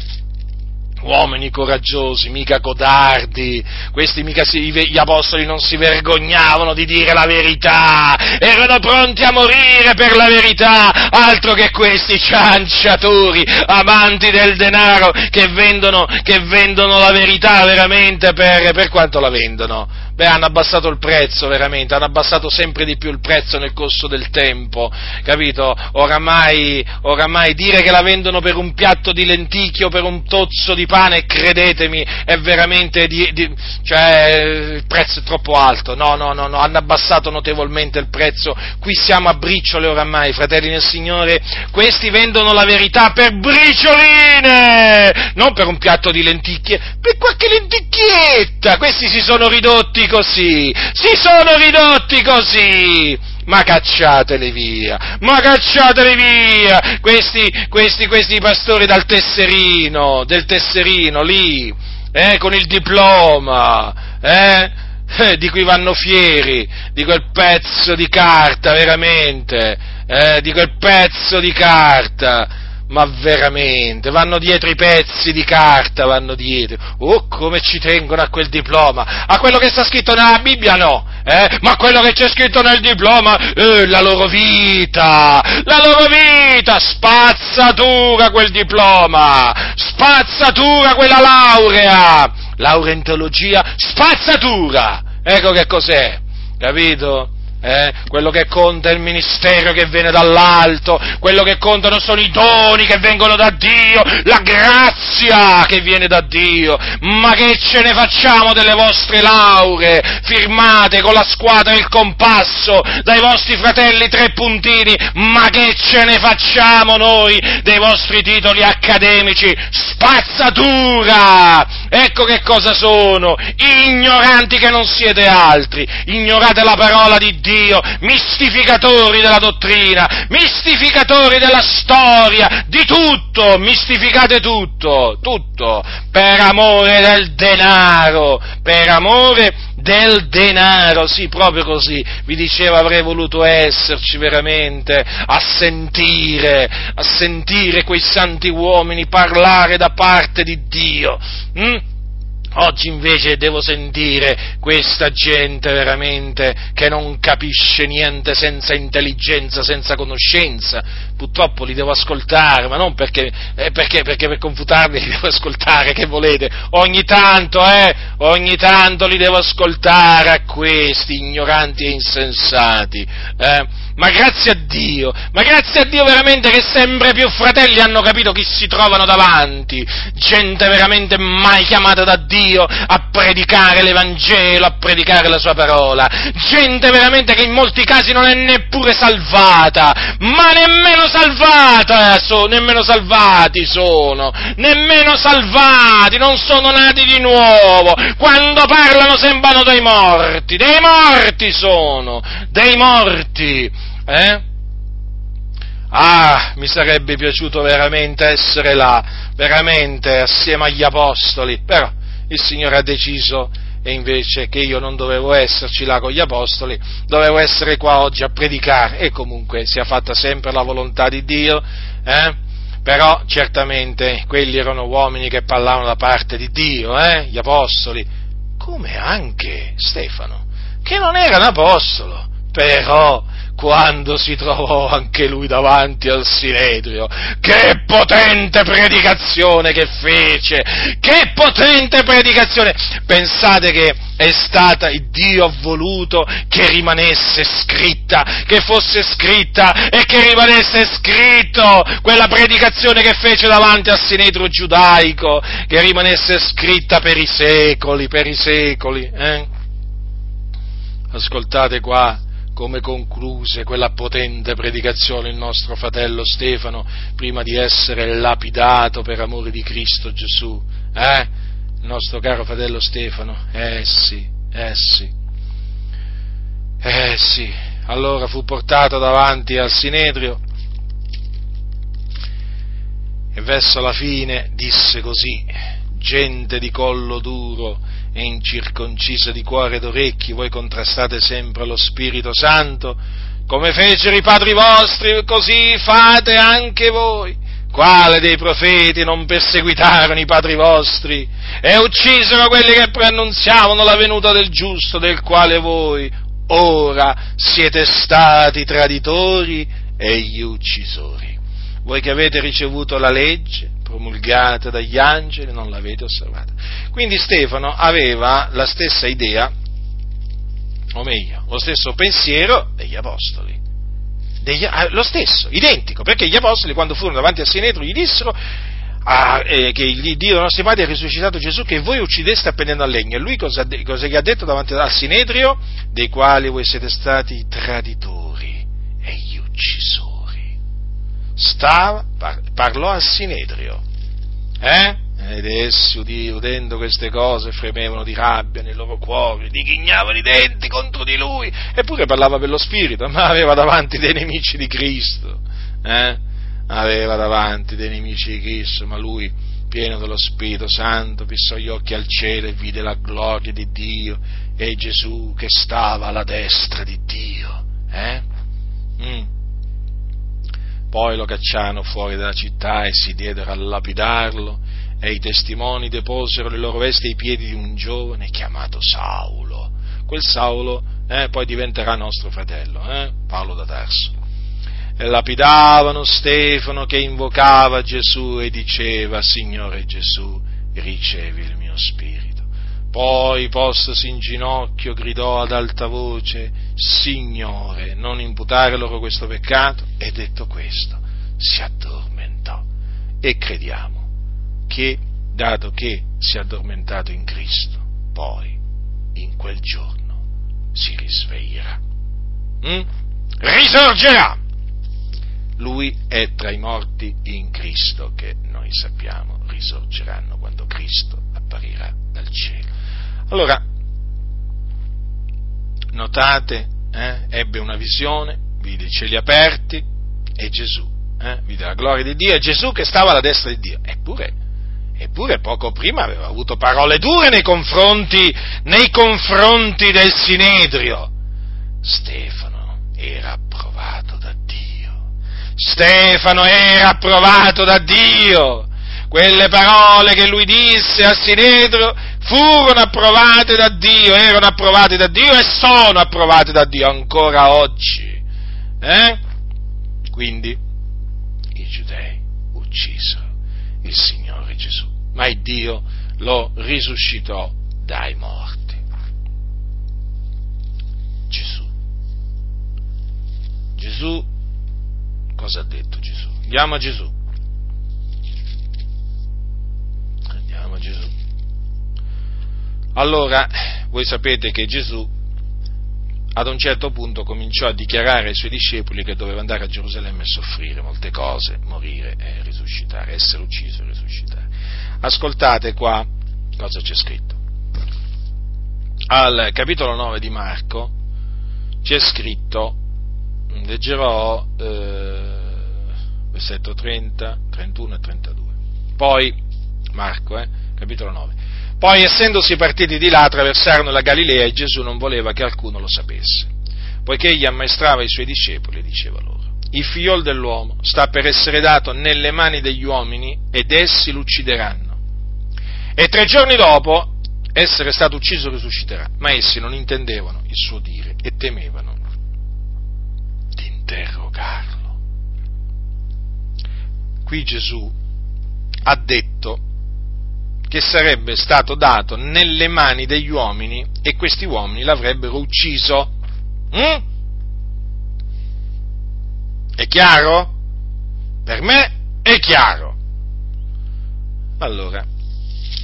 Uomini coraggiosi, mica codardi, questi mica si, gli apostoli non si vergognavano di dire la verità, erano pronti a morire per la verità, altro che questi cianciatori, amanti del denaro, che vendono, che vendono la verità veramente per, per quanto la vendono? Beh, hanno abbassato il prezzo veramente, hanno abbassato sempre di più il prezzo nel corso del tempo, capito? Oramai, oramai dire che la vendono per un piatto di lenticchie o per un tozzo di pane, credetemi, è veramente di, di, cioè, il prezzo è troppo alto, no, no, no, no, hanno abbassato notevolmente il prezzo, qui siamo a briciole oramai, fratelli del Signore, questi vendono la verità per bricioline, non per un piatto di lenticchie, per qualche lenticchietta, questi si sono ridotti così, si sono ridotti così, ma cacciateli via, ma cacciateli via, questi, questi, questi pastori dal tesserino, del tesserino lì, eh, con il diploma, eh, eh, di cui vanno fieri, di quel pezzo di carta, veramente, eh, di quel pezzo di carta, ma veramente, vanno dietro i pezzi di carta, vanno dietro. Oh, come ci tengono a quel diploma! A quello che sta scritto nella Bibbia no, eh? Ma quello che c'è scritto nel diploma, eh, la loro vita, la loro vita, spazzatura quel diploma, spazzatura quella laurea, laurea in teologia, spazzatura! Ecco che cos'è, capito? Eh? Quello che conta è il ministero che viene dall'alto, quello che contano sono i doni che vengono da Dio, la grazia che viene da Dio. Ma che ce ne facciamo delle vostre lauree firmate con la squadra e il compasso dai vostri fratelli tre puntini? Ma che ce ne facciamo noi dei vostri titoli accademici? Spazzatura! Ecco che cosa sono, ignoranti che non siete altri, ignorate la parola di Dio Dio, mistificatori della dottrina, mistificatori della storia, di tutto, mistificate tutto, tutto, per amore del denaro, per amore del denaro, sì, proprio così, vi dicevo avrei voluto esserci veramente a sentire, a sentire quei santi uomini parlare da parte di Dio. Hm? Oggi invece devo sentire questa gente veramente che non capisce niente senza intelligenza, senza conoscenza. Purtroppo li devo ascoltare, ma non perché, eh, perché, perché per confutarli [laughs] li devo ascoltare, che volete? Ogni tanto, eh, ogni tanto li devo ascoltare a questi ignoranti e insensati. Eh ma grazie a Dio, ma grazie a Dio veramente che sempre più fratelli hanno capito chi si trovano davanti, gente veramente mai chiamata da Dio a predicare l'Evangelo, a predicare la sua parola, gente veramente che in molti casi non è neppure salvata, ma nemmeno salvata, so, nemmeno salvati sono, nemmeno salvati, non sono nati di nuovo, quando parlano sembrano dei morti, dei morti sono, dei morti. Eh? Ah, mi sarebbe piaciuto veramente essere là, veramente assieme agli apostoli, però il Signore ha deciso e invece che io non dovevo esserci là con gli apostoli, dovevo essere qua oggi a predicare e comunque sia fatta sempre la volontà di Dio, eh? però certamente quelli erano uomini che parlavano da parte di Dio, eh? gli apostoli, come anche Stefano, che non era un apostolo, però quando si trovò anche lui davanti al Sinedrio. Che potente predicazione che fece! Che potente predicazione! Pensate che è stata, Dio ha voluto che rimanesse scritta, che fosse scritta e che rimanesse scritto quella predicazione che fece davanti al Sinedrio giudaico, che rimanesse scritta per i secoli, per i secoli. Eh? Ascoltate qua come concluse quella potente predicazione il nostro fratello Stefano prima di essere lapidato per amore di Cristo Gesù. Eh? Il nostro caro fratello Stefano. Eh sì, eh sì. Eh sì. Allora fu portato davanti al Sinedrio e verso la fine disse così, gente di collo duro, e incirconcisa di cuore ed orecchi, voi contrastate sempre lo Spirito Santo, come fecero i padri vostri, così fate anche voi. Quale dei profeti non perseguitarono i padri vostri e uccisero quelli che preannunziavano la venuta del giusto, del quale voi ora siete stati traditori e gli uccisori? Voi che avete ricevuto la legge, promulgata dagli angeli, non l'avete osservata. Quindi Stefano aveva la stessa idea, o meglio, lo stesso pensiero degli apostoli. Degli, ah, lo stesso, identico, perché gli apostoli quando furono davanti al Sinedro gli dissero ah, eh, che il Dio dei nostri padri ha risuscitato Gesù che voi uccideste appendendo al legno. E lui cosa, cosa gli ha detto davanti al Sinedrio? Dei quali voi siete stati traditori e gli uccisori stava, parlò al Sinedrio, eh? Ed essi, udendo queste cose, fremevano di rabbia nei loro cuori, dighignavano i denti contro di lui, eppure parlava per lo Spirito, [laughs] ma aveva davanti dei nemici di Cristo, eh? Aveva davanti dei nemici di Cristo, ma lui, pieno dello Spirito Santo, fissò gli occhi al cielo e vide la gloria di Dio e Gesù che stava alla destra di Dio, eh? Mm poi lo cacciarono fuori dalla città e si diedero a lapidarlo e i testimoni deposero le loro vesti ai piedi di un giovane chiamato Saulo. Quel Saulo eh, poi diventerà nostro fratello, eh, Paolo da Tarso. E lapidavano Stefano che invocava Gesù e diceva, Signore Gesù, ricevi il mio spirito. Poi, postosi in ginocchio, gridò ad alta voce, Signore, non imputare loro questo peccato, e detto questo, si addormentò. E crediamo che, dato che si è addormentato in Cristo, poi, in quel giorno, si risveglierà. Mm? Risorgerà! Lui è tra i morti in Cristo, che noi sappiamo risorgeranno quando Cristo apparirà dal cielo. Allora, notate, eh, ebbe una visione, vide i cieli aperti e Gesù, eh, vide la gloria di Dio e Gesù che stava alla destra di Dio. Eppure, eppure poco prima aveva avuto parole dure nei confronti, nei confronti del Sinedrio. Stefano era approvato da Dio. Stefano era approvato da Dio. Quelle parole che lui disse al Sinedrio furono approvate da Dio, erano approvate da Dio e sono approvate da Dio ancora oggi. Eh? Quindi i giudei uccisero il Signore Gesù, ma il Dio lo risuscitò dai morti. Gesù. Gesù, cosa ha detto Gesù? Andiamo a Gesù. Andiamo a Gesù. Allora, voi sapete che Gesù ad un certo punto cominciò a dichiarare ai suoi discepoli che doveva andare a Gerusalemme e soffrire molte cose, morire e risuscitare, essere ucciso e risuscitare. Ascoltate qua cosa c'è scritto. Al capitolo 9 di Marco c'è scritto, leggerò eh, versetto 30, 31 e 32. Poi, Marco, eh, capitolo 9. Poi, essendosi partiti di là, attraversarono la Galilea e Gesù non voleva che alcuno lo sapesse, poiché egli ammaestrava i suoi discepoli e diceva loro, il figliol dell'uomo sta per essere dato nelle mani degli uomini ed essi lo uccideranno. E tre giorni dopo essere stato ucciso risusciterà, ma essi non intendevano il suo dire e temevano. interrogarlo. Qui Gesù ha detto che sarebbe stato dato nelle mani degli uomini e questi uomini l'avrebbero ucciso. Mm? È chiaro? Per me è chiaro. Allora,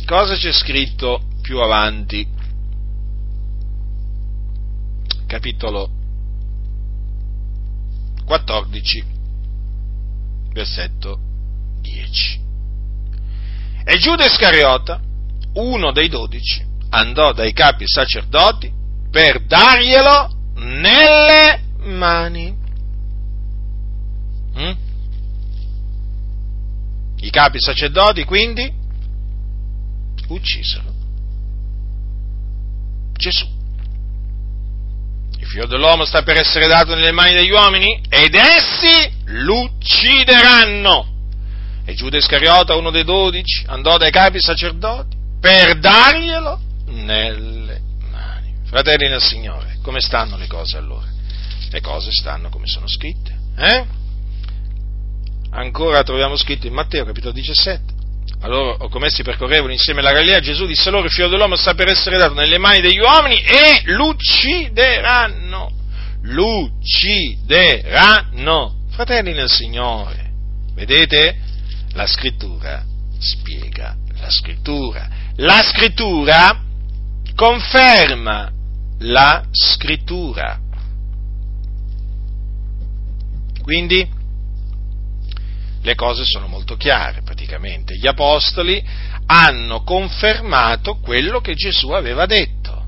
cosa c'è scritto più avanti? Capitolo 14, versetto 10. E Giuda Iscariota, uno dei dodici, andò dai capi sacerdoti per darglielo nelle mani. Mm? I capi sacerdoti quindi uccisero Gesù. Il figlio dell'uomo sta per essere dato nelle mani degli uomini ed essi l'uccideranno. E Giuda Iscariota, uno dei dodici, andò dai capi sacerdoti per darglielo nelle mani. Fratelli nel Signore, come stanno le cose allora? Le cose stanno come sono scritte. Eh? Ancora troviamo scritto in Matteo capitolo 17. Allora, come essi percorrevano insieme la Galilea, Gesù disse loro, il figlio dell'uomo sta per essere dato nelle mani degli uomini e l'uccideranno. L'uccideranno. Fratelli nel Signore. Vedete? La scrittura spiega la scrittura. La scrittura conferma la scrittura. Quindi le cose sono molto chiare praticamente. Gli apostoli hanno confermato quello che Gesù aveva detto.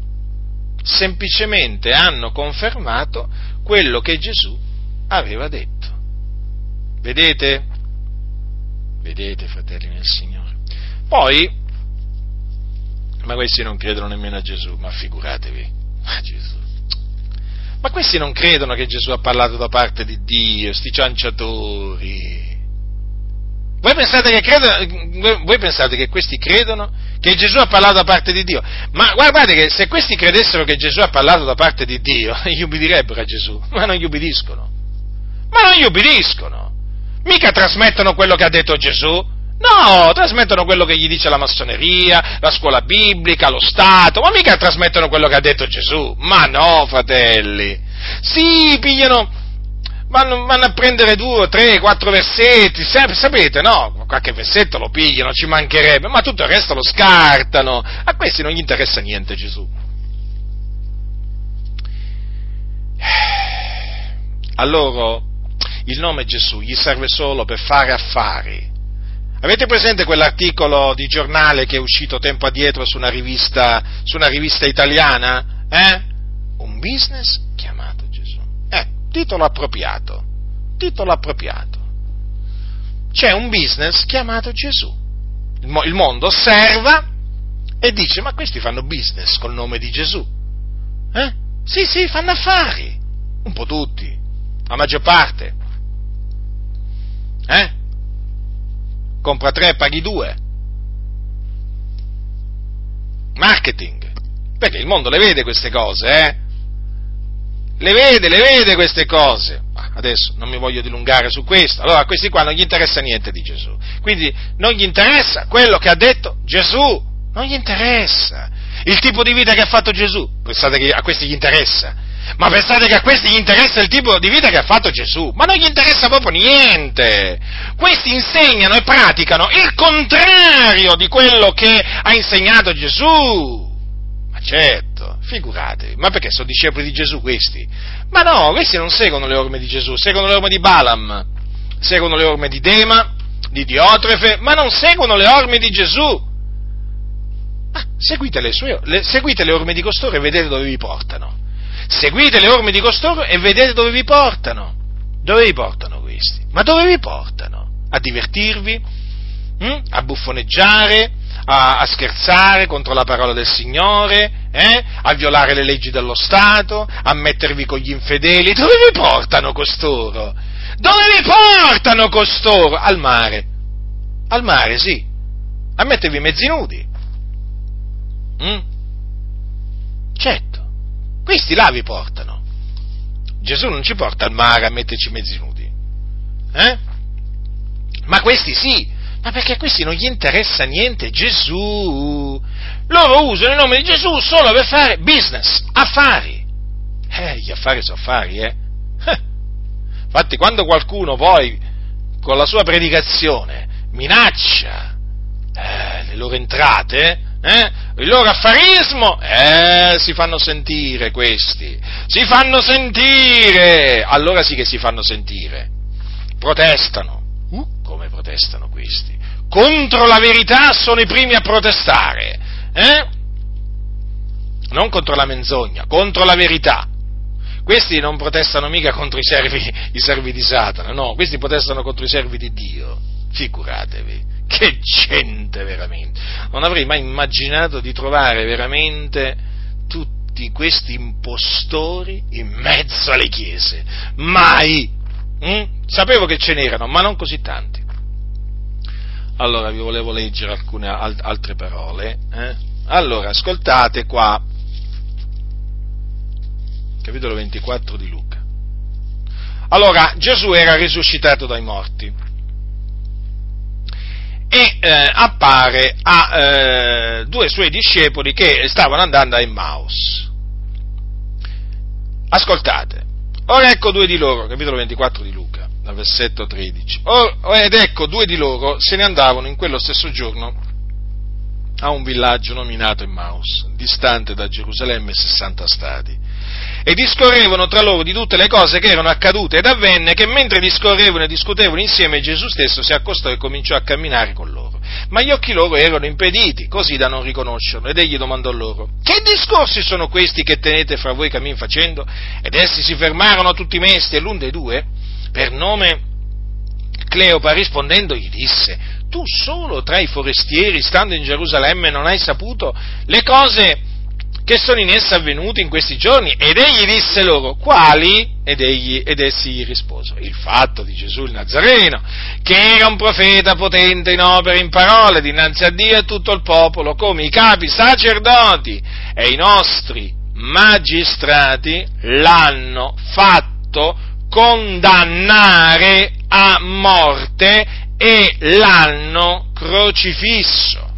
Semplicemente hanno confermato quello che Gesù aveva detto. Vedete? Vedete, fratelli nel Signore. Poi, ma questi non credono nemmeno a Gesù, ma figuratevi, a Gesù. Ma questi non credono che Gesù ha parlato da parte di Dio, sti cianciatori. Voi pensate, che credono, voi pensate che questi credono che Gesù ha parlato da parte di Dio? Ma guardate che se questi credessero che Gesù ha parlato da parte di Dio, [laughs] gli ubbidirebbero a Gesù, ma non gli ubbidiscono. Ma non gli ubbidiscono. Mica trasmettono quello che ha detto Gesù. No, trasmettono quello che gli dice la massoneria, la scuola biblica, lo Stato, ma mica trasmettono quello che ha detto Gesù. Ma no, fratelli. Sì, pigliano, vanno, vanno, a prendere due, tre, quattro versetti, sapete, no? Qualche versetto lo pigliano, ci mancherebbe, ma tutto il resto lo scartano. A questi non gli interessa niente Gesù. A loro il nome Gesù gli serve solo per fare affari. Avete presente quell'articolo di giornale che è uscito tempo addietro su una rivista, su una rivista italiana? Eh? Un business chiamato titolo appropriato, titolo appropriato. C'è un business chiamato Gesù. Il mondo osserva e dice, ma questi fanno business col nome di Gesù. Eh? Sì, sì, fanno affari. Un po' tutti, la maggior parte. Eh? Compra tre, paghi due. Marketing. Perché il mondo le vede queste cose, eh? le vede, le vede queste cose. Adesso non mi voglio dilungare su questo. Allora a questi qua non gli interessa niente di Gesù. Quindi non gli interessa quello che ha detto Gesù. Non gli interessa. Il tipo di vita che ha fatto Gesù. Pensate che a questi gli interessa. Ma pensate che a questi gli interessa il tipo di vita che ha fatto Gesù? Ma non gli interessa proprio niente. Questi insegnano e praticano il contrario di quello che ha insegnato Gesù. Ma certo, figuratevi, ma perché sono discepoli di Gesù questi? Ma no, questi non seguono le orme di Gesù, seguono le orme di Balaam, seguono le orme di Dema, di Diotrefe, ma non seguono le orme di Gesù. Ma seguite le, sue, le, seguite le orme di costoro e vedete dove vi portano. Seguite le orme di costoro e vedete dove vi portano. Dove vi portano questi? Ma dove vi portano? A divertirvi? Hm? A buffoneggiare? a, a scherzare contro la parola del Signore, eh? a violare le leggi dello Stato, a mettervi con gli infedeli. Dove vi portano costoro? Dove vi portano costoro? Al mare. Al mare, sì. A mettervi mezzi nudi. Mm? Certo. Questi là vi portano. Gesù non ci porta al mare a metterci mezzi nudi. Eh? Ma questi sì, ma perché a questi non gli interessa niente Gesù. Loro usano il nome di Gesù solo per fare business, affari. Eh, gli affari sono affari, eh. eh. Infatti, quando qualcuno poi, con la sua predicazione, minaccia eh, le loro entrate, eh, il loro affarismo, eh, si fanno sentire questi, si fanno sentire, allora sì che si fanno sentire, protestano, uh, come protestano questi? Contro la verità sono i primi a protestare, eh? Non contro la menzogna, contro la verità. Questi non protestano mica contro i servi, i servi di Satana, no, questi protestano contro i servi di Dio, figuratevi. Che gente veramente! Non avrei mai immaginato di trovare veramente tutti questi impostori in mezzo alle chiese. Mai! Mm? Sapevo che ce n'erano, ma non così tanti. Allora vi volevo leggere alcune altre parole. Eh? Allora, ascoltate qua, capitolo 24 di Luca. Allora, Gesù era risuscitato dai morti e eh, appare a eh, due suoi discepoli che stavano andando a Emmaus. Ascoltate, ora ecco due di loro, capitolo 24 di Luca, dal versetto 13, or, ed ecco due di loro se ne andavano in quello stesso giorno a un villaggio nominato Emmaus, distante da Gerusalemme 60 stadi e discorrevano tra loro di tutte le cose che erano accadute ed avvenne che mentre discorrevano e discutevano insieme Gesù stesso si accostò e cominciò a camminare con loro. Ma gli occhi loro erano impediti, così da non riconoscerlo, ed egli domandò loro, che discorsi sono questi che tenete fra voi cammin facendo? Ed essi si fermarono tutti mesti e l'un dei due, per nome Cleopa rispondendo gli disse, tu solo tra i forestieri, stando in Gerusalemme, non hai saputo le cose che sono in essa avvenuti in questi giorni? Ed egli disse loro, quali? Ed, egli, ed essi gli risposero, il fatto di Gesù il Nazareno, che era un profeta potente in opere e in parole dinanzi a Dio e tutto il popolo, come i capi sacerdoti e i nostri magistrati l'hanno fatto condannare a morte e l'hanno crocifisso.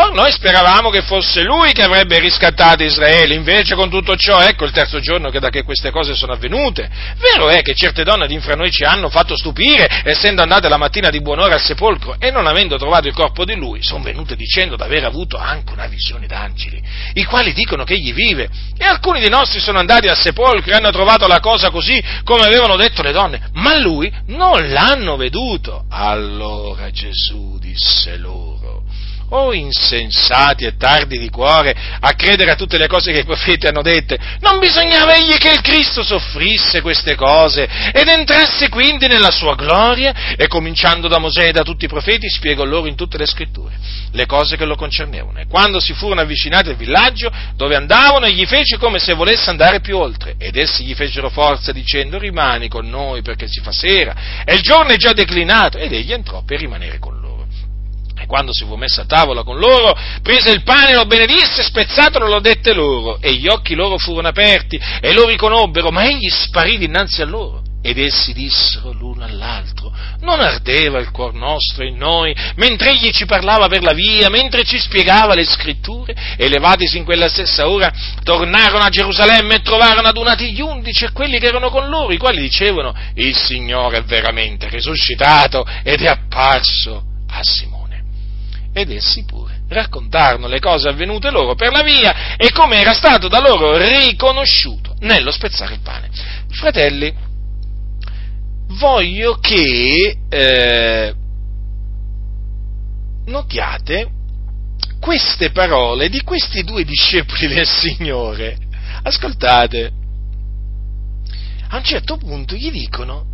Or noi speravamo che fosse lui che avrebbe riscattato Israele, invece con tutto ciò ecco il terzo giorno che da che queste cose sono avvenute. Vero è che certe donne di infra noi ci hanno fatto stupire, essendo andate la mattina di buon'ora al sepolcro e non avendo trovato il corpo di lui, sono venute dicendo di aver avuto anche una visione d'angeli, i quali dicono che egli vive. E alcuni dei nostri sono andati al sepolcro e hanno trovato la cosa così come avevano detto le donne, ma lui non l'hanno veduto. Allora Gesù disse loro, o insensati e tardi di cuore a credere a tutte le cose che i profeti hanno dette, non bisognava egli che il Cristo soffrisse queste cose ed entrasse quindi nella sua gloria? E cominciando da Mosè e da tutti i profeti spiegò loro in tutte le scritture le cose che lo concernevano. E quando si furono avvicinati al villaggio dove andavano egli fece come se volesse andare più oltre. Ed essi gli fecero forza dicendo rimani con noi perché si fa sera e il giorno è già declinato. Ed egli entrò per rimanere con loro quando si fu messo a tavola con loro, prese il pane, lo benedisse, spezzatolo, lo dette loro, e gli occhi loro furono aperti, e lo riconobbero, ma egli sparì dinanzi a loro. Ed essi dissero l'uno all'altro, non ardeva il cuor nostro in noi, mentre egli ci parlava per la via, mentre ci spiegava le scritture, e levatisi in quella stessa ora, tornarono a Gerusalemme e trovarono adunati gli undici e quelli che erano con loro, i quali dicevano, il Signore è veramente risuscitato ed è apparso a Simone ed essi pure raccontarono le cose avvenute loro per la via e come era stato da loro riconosciuto nello spezzare il pane. Fratelli, voglio che eh, notiate queste parole di questi due discepoli del Signore. Ascoltate, a un certo punto gli dicono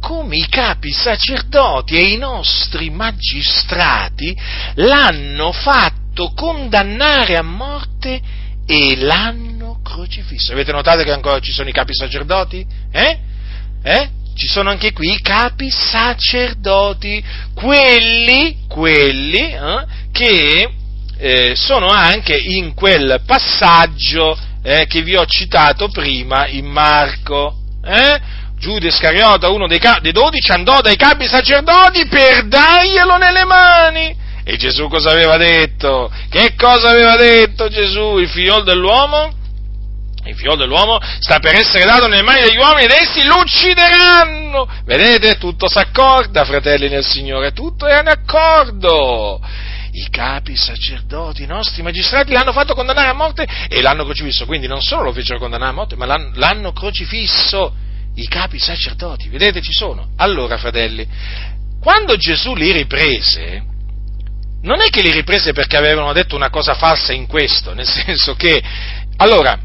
come i capi sacerdoti e i nostri magistrati l'hanno fatto condannare a morte e l'hanno crocifisso. Avete notato che ancora ci sono i capi sacerdoti? Eh? Eh? Ci sono anche qui i capi sacerdoti, quelli, quelli eh, che eh, sono anche in quel passaggio eh, che vi ho citato prima in Marco Eh? Giuda Iscariota, uno dei, dei dodici, andò dai capi sacerdoti per darglielo nelle mani. E Gesù cosa aveva detto? Che cosa aveva detto Gesù, il figlio dell'uomo? Il figlio dell'uomo sta per essere dato nelle mani degli uomini ed essi lo uccideranno. Vedete? Tutto si accorda, fratelli nel Signore, tutto è in accordo. I capi sacerdoti, i nostri magistrati l'hanno fatto condannare a morte e l'hanno crocifisso. Quindi non solo lo fecero condannare a morte, ma l'hanno crocifisso. I capi sacerdoti, vedete, ci sono. Allora, fratelli, quando Gesù li riprese, non è che li riprese perché avevano detto una cosa falsa in questo, nel [laughs] senso che, allora,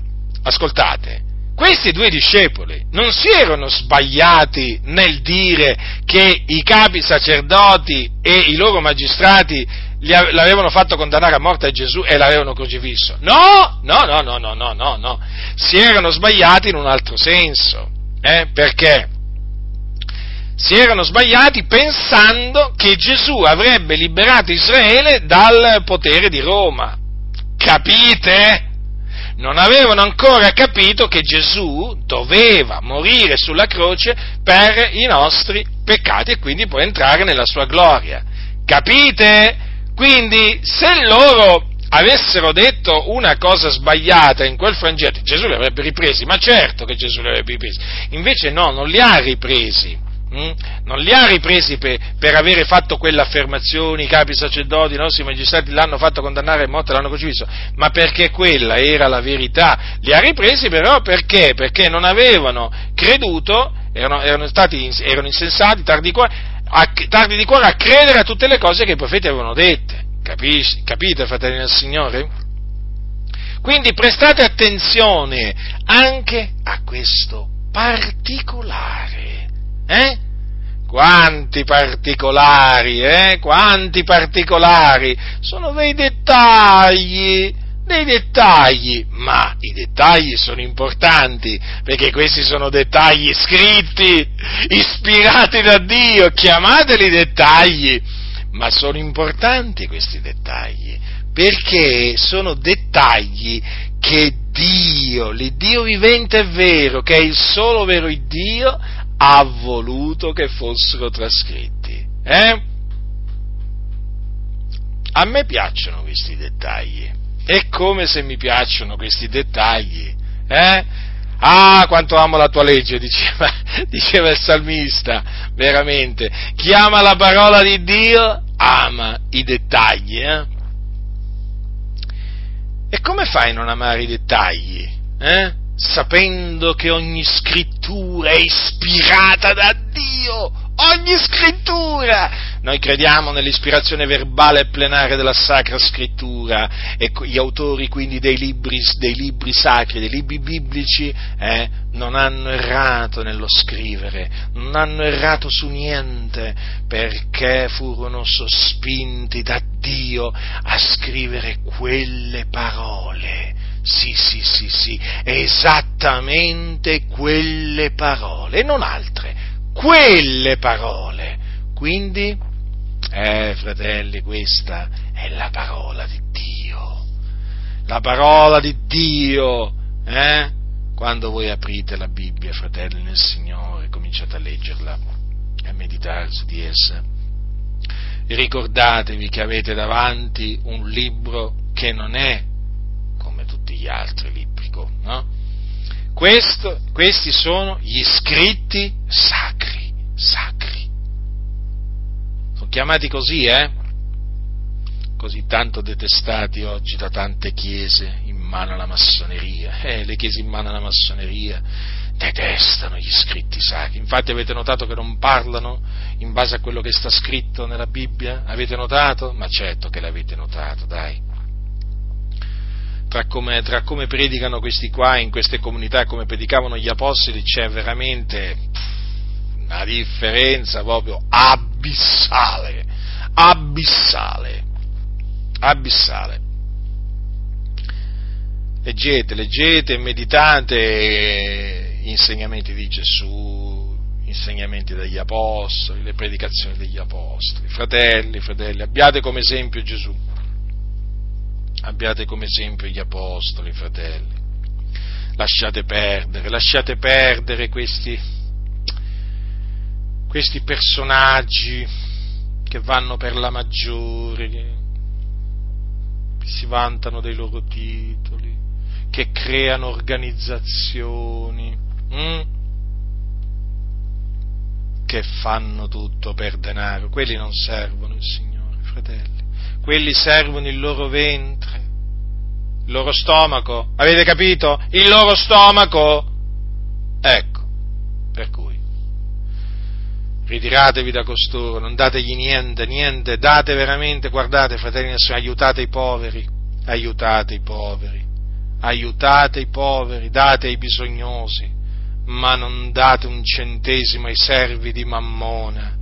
ascoltate, questi due discepoli non si erano sbagliati nel dire che i capi sacerdoti e i loro magistrati l'avevano fatto condannare a morte a Gesù e l'avevano crocifisso. No, no, no, no, no, no, no, no. Si erano sbagliati in un altro senso. Eh? Perché? Si erano sbagliati pensando che Gesù avrebbe liberato Israele dal potere di Roma. Capite? non avevano ancora capito che Gesù doveva morire sulla croce per i nostri peccati e quindi poi entrare nella sua gloria. Capite? Quindi se loro avessero detto una cosa sbagliata in quel frangente, Gesù li avrebbe ripresi, ma certo che Gesù li avrebbe ripresi. Invece no, non li ha ripresi Mm? non li ha ripresi per, per avere fatto quell'affermazione, i capi sacerdoti, i nostri magistrati l'hanno fatto condannare a morte, l'hanno crocifisso, ma perché quella era la verità. Li ha ripresi però perché? Perché non avevano creduto, erano, erano, stati, erano insensati, tardi a, tardi di cuore a credere a tutte le cose che i profeti avevano dette. Capisci? Capite, fratelli del Signore? Quindi prestate attenzione anche a questo particolare. Eh? Quanti particolari, eh? Quanti particolari! Sono dei dettagli, dei dettagli, ma i dettagli sono importanti, perché questi sono dettagli scritti, ispirati da Dio, chiamateli dettagli, ma sono importanti questi dettagli, perché sono dettagli che Dio, l'Iddio vivente e vero, che è il solo vero Dio, ha voluto che fossero trascritti. Eh? A me piacciono questi dettagli. È come se mi piacciono questi dettagli. Eh? Ah, quanto amo la tua legge, [laughs] diceva, diceva il salmista, veramente. Chi ama la parola di Dio ama i dettagli. Eh? E come fai a non amare i dettagli? Eh? sapendo che ogni scrittura è ispirata da Dio, ogni scrittura! Noi crediamo nell'ispirazione verbale e plenaria della Sacra Scrittura e gli autori quindi dei libri, dei libri sacri, dei libri biblici, eh, non hanno errato nello scrivere, non hanno errato su niente, perché furono sospinti da Dio a scrivere quelle parole sì, sì, sì, sì, esattamente quelle parole, e non altre, quelle parole. Quindi, eh, fratelli, questa è la parola di Dio. La parola di Dio, eh? Quando voi aprite la Bibbia, fratelli nel Signore, cominciate a leggerla e a meditare su di essa. Ricordatevi che avete davanti un libro che non è tutti gli altri libri. No? Questo, questi sono gli scritti sacri, sacri. Sono chiamati così, eh? Così tanto detestati oggi da tante chiese in mano alla massoneria. Eh, le chiese in mano alla massoneria detestano gli scritti sacri. Infatti avete notato che non parlano in base a quello che sta scritto nella Bibbia? Avete notato? Ma certo che l'avete notato, dai tra come, tra come predicano questi qua in queste comunità e come predicavano gli apostoli c'è veramente una differenza proprio abissale, abissale, abissale. Leggete, leggete meditate gli insegnamenti di Gesù, gli insegnamenti degli apostoli, le predicazioni degli apostoli. Fratelli, fratelli, abbiate come esempio Gesù abbiate come esempio gli apostoli, fratelli. lasciate perdere, lasciate perdere questi, questi personaggi che vanno per la maggiore, che si vantano dei loro titoli, che creano organizzazioni, hm? che fanno tutto per denaro. Quelli non servono il Signore, fratelli. Quelli servono il loro ventre, il loro stomaco. Avete capito? Il loro stomaco. Ecco, per cui ritiratevi da costoro, non dategli niente, niente, date veramente, guardate fratelli aiutate i poveri, aiutate i poveri, aiutate i poveri, date ai bisognosi, ma non date un centesimo ai servi di Mammona,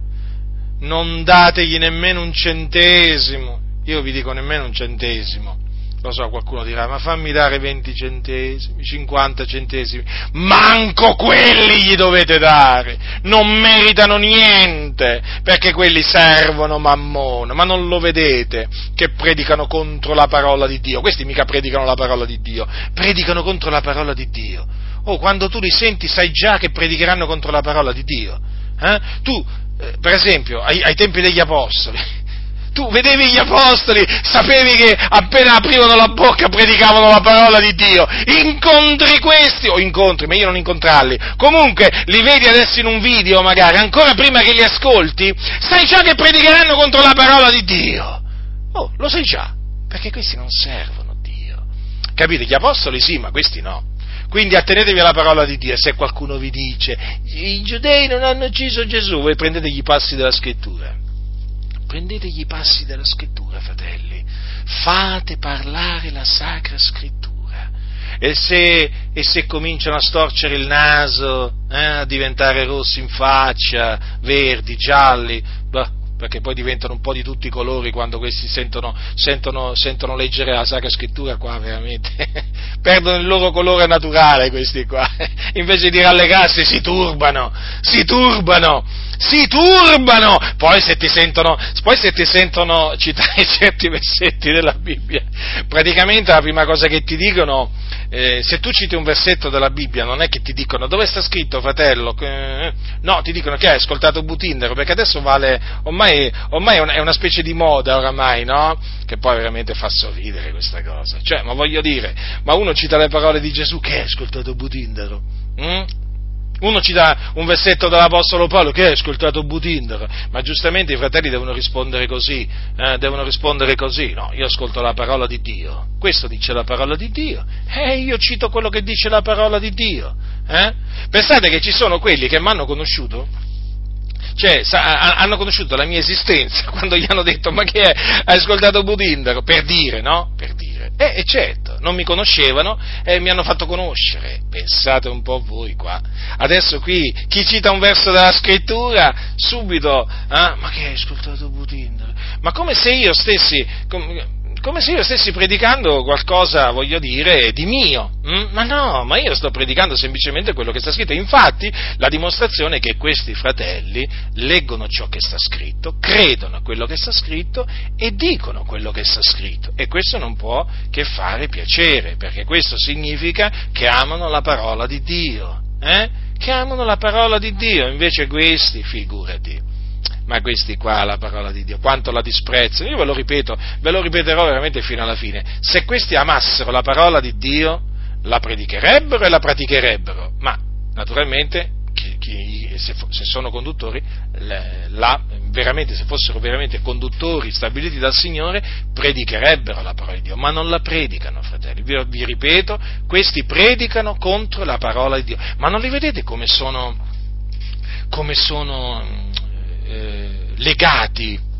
non dategli nemmeno un centesimo, io vi dico nemmeno un centesimo, lo so, qualcuno dirà, ma fammi dare 20 centesimi, 50 centesimi. Manco quelli gli dovete dare. Non meritano niente, perché quelli servono mammona. Ma non lo vedete che predicano contro la parola di Dio? Questi mica predicano la parola di Dio, predicano contro la parola di Dio. Oh, quando tu li senti sai già che predicheranno contro la parola di Dio. Eh? Tu, per esempio, ai, ai tempi degli Apostoli, tu vedevi gli apostoli, sapevi che appena aprivano la bocca predicavano la parola di Dio. Incontri questi, o incontri, ma io non incontrarli. Comunque, li vedi adesso in un video magari, ancora prima che li ascolti, sai già che predicheranno contro la parola di Dio. Oh, lo sai già, perché questi non servono Dio. Capite? Gli apostoli sì, ma questi no. Quindi attenetevi alla parola di Dio. Se qualcuno vi dice i giudei non hanno ucciso Gesù, voi prendetegli i passi della scrittura Prendetegli i passi della scrittura, fratelli, fate parlare la sacra scrittura. E se, e se cominciano a storcere il naso, eh, a diventare rossi in faccia, verdi, gialli, perché poi diventano un po' di tutti i colori quando questi sentono, sentono, sentono leggere la Sacra Scrittura qua, veramente, [laughs] perdono il loro colore naturale questi qua, [laughs] invece di rallegrarsi si turbano, si turbano, si turbano, poi se ti sentono, poi se ti sentono citare [laughs] certi versetti della Bibbia, praticamente la prima cosa che ti dicono, eh, se tu citi un versetto della Bibbia, non è che ti dicono dove sta scritto fratello, eh, no, ti dicono che hai ascoltato Butindero, perché adesso vale, ormai, ormai è una specie di moda oramai, no? Che poi veramente fa sorridere questa cosa, cioè, ma voglio dire, ma uno cita le parole di Gesù, che hai ascoltato Butindero? Mm? Uno ci dà un versetto dall'Apostolo Paolo che hai ascoltato Butindaro, ma giustamente i fratelli devono rispondere così, eh, devono rispondere così, no, io ascolto la parola di Dio, questo dice la parola di Dio, e eh, io cito quello che dice la parola di Dio. Eh? Pensate che ci sono quelli che mi hanno conosciuto, cioè sa, hanno conosciuto la mia esistenza [laughs] quando gli hanno detto ma che è, hai ascoltato Budindaro? Per dire, no? Per dire. Eh, e certo, non mi conoscevano e mi hanno fatto conoscere. Pensate un po' voi qua. Adesso qui chi cita un verso della scrittura, subito, ah, ma che hai ascoltato Budindaro? Ma come se io stessi... Com- come se io stessi predicando qualcosa, voglio dire, di mio. Mm? Ma no, ma io sto predicando semplicemente quello che sta scritto. Infatti, la dimostrazione è che questi fratelli leggono ciò che sta scritto, credono a quello che sta scritto e dicono quello che sta scritto. E questo non può che fare piacere, perché questo significa che amano la parola di Dio. Eh? Che amano la parola di Dio, invece questi, figurati ma questi qua la parola di Dio, quanto la disprezzano, io ve lo ripeto, ve lo ripeterò veramente fino alla fine, se questi amassero la parola di Dio, la predicherebbero e la praticherebbero, ma naturalmente chi, chi, se, se, sono conduttori, la, veramente, se fossero veramente conduttori stabiliti dal Signore, predicherebbero la parola di Dio, ma non la predicano, fratelli. Vi, vi ripeto, questi predicano contro la parola di Dio, ma non li vedete come sono, come sono eh, legati,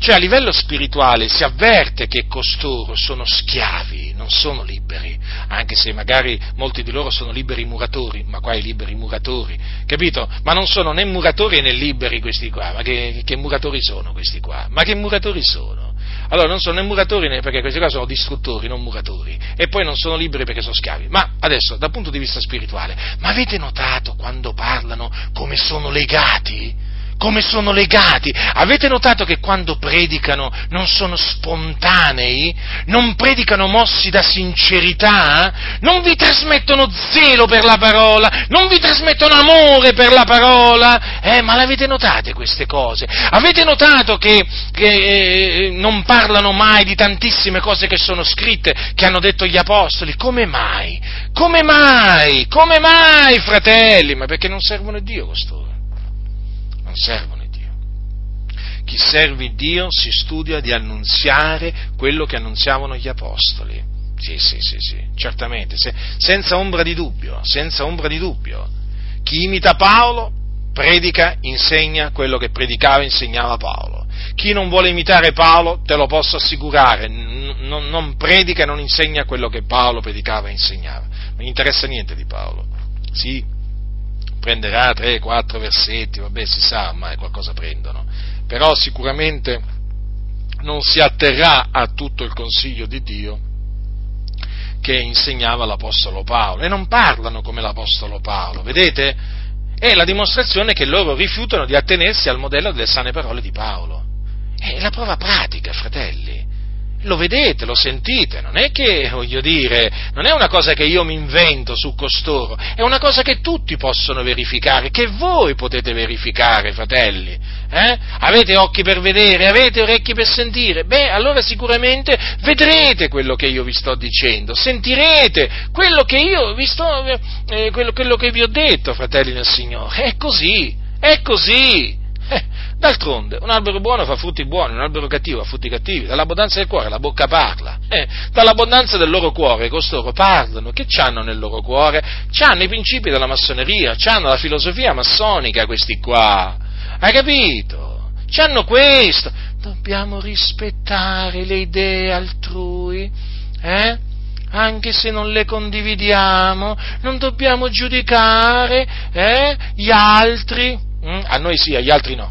cioè a livello spirituale si avverte che costoro sono schiavi, non sono liberi, anche se magari molti di loro sono liberi muratori, ma qua i liberi muratori, capito? Ma non sono né muratori né liberi questi qua, ma che, che muratori sono questi qua? Ma che muratori sono? Allora non sono né muratori né perché questi qua sono distruttori, non muratori, e poi non sono liberi perché sono schiavi. Ma adesso, dal punto di vista spirituale, ma avete notato quando parlano come sono legati? Come sono legati. Avete notato che quando predicano non sono spontanei? Non predicano mossi da sincerità? Non vi trasmettono zelo per la parola? Non vi trasmettono amore per la parola? Eh, ma l'avete notate queste cose? Avete notato che, che eh, non parlano mai di tantissime cose che sono scritte, che hanno detto gli apostoli? Come mai? Come mai? Come mai, fratelli? Ma perché non servono a Dio costoro? Non servono Dio. Chi serve Dio si studia di annunziare quello che annunziavano gli apostoli. Sì, sì, sì, sì, certamente, se, senza ombra di dubbio, senza ombra di dubbio. Chi imita Paolo predica, insegna quello che predicava e insegnava Paolo. Chi non vuole imitare Paolo, te lo posso assicurare, n- non predica e non insegna quello che Paolo predicava e insegnava. Non gli interessa niente di Paolo. Sì, prenderà tre, quattro versetti, vabbè si sa, ma qualcosa prendono, però sicuramente non si atterrà a tutto il consiglio di Dio che insegnava l'Apostolo Paolo e non parlano come l'Apostolo Paolo, vedete? È la dimostrazione che loro rifiutano di attenersi al modello delle sane parole di Paolo. È la prova pratica, fratelli lo vedete, lo sentite, non è che, voglio dire, non è una cosa che io mi invento su costoro, è una cosa che tutti possono verificare, che voi potete verificare, fratelli. Eh? Avete occhi per vedere, avete orecchi per sentire, beh, allora sicuramente vedrete quello che io vi sto dicendo, sentirete quello che io vi sto, eh, quello, quello che vi ho detto, fratelli del Signore. È così, è così. D'altronde, un albero buono fa frutti buoni, un albero cattivo fa frutti cattivi. Dall'abbondanza del cuore la bocca parla. Eh, dall'abbondanza del loro cuore costoro parlano. Che c'hanno nel loro cuore? C'hanno i principi della massoneria, c'hanno la filosofia massonica questi qua. Hai capito? C'hanno questo. Dobbiamo rispettare le idee altrui. Eh? anche se non le condividiamo, non dobbiamo giudicare eh, gli altri, Mm? A noi sì, agli altri no.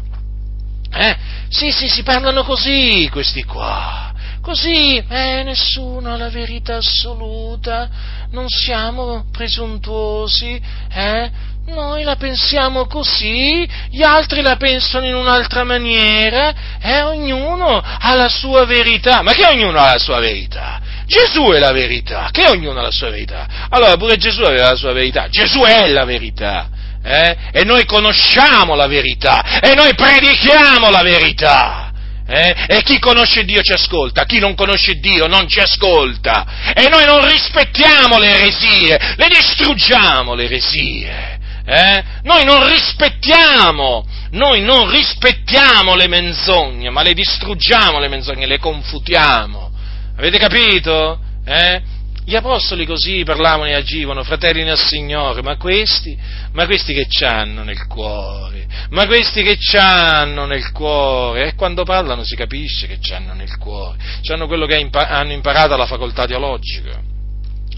Eh? Sì, sì, si parlano così questi qua. Così, eh, nessuno ha la verità assoluta, non siamo presuntuosi, eh? Noi la pensiamo così, gli altri la pensano in un'altra maniera, eh? Ognuno ha la sua verità. Ma che ognuno ha la sua verità? Gesù è la verità, che ognuno ha la sua verità. Allora pure Gesù aveva la sua verità, Gesù è la verità eh? e noi conosciamo la verità e noi predichiamo la verità. Eh? E chi conosce Dio ci ascolta, chi non conosce Dio non ci ascolta. E noi non rispettiamo le eresie, le distruggiamo le eresie. Eh? Noi non rispettiamo, noi non rispettiamo le menzogne, ma le distruggiamo le menzogne, le confutiamo. Avete capito? Eh? Gli apostoli così parlavano e agivano, fratelli nel Signore, ma questi, ma questi che c'hanno nel cuore, ma questi che c'hanno nel cuore, e quando parlano si capisce che c'hanno nel cuore, c'hanno quello che hanno imparato alla facoltà teologica,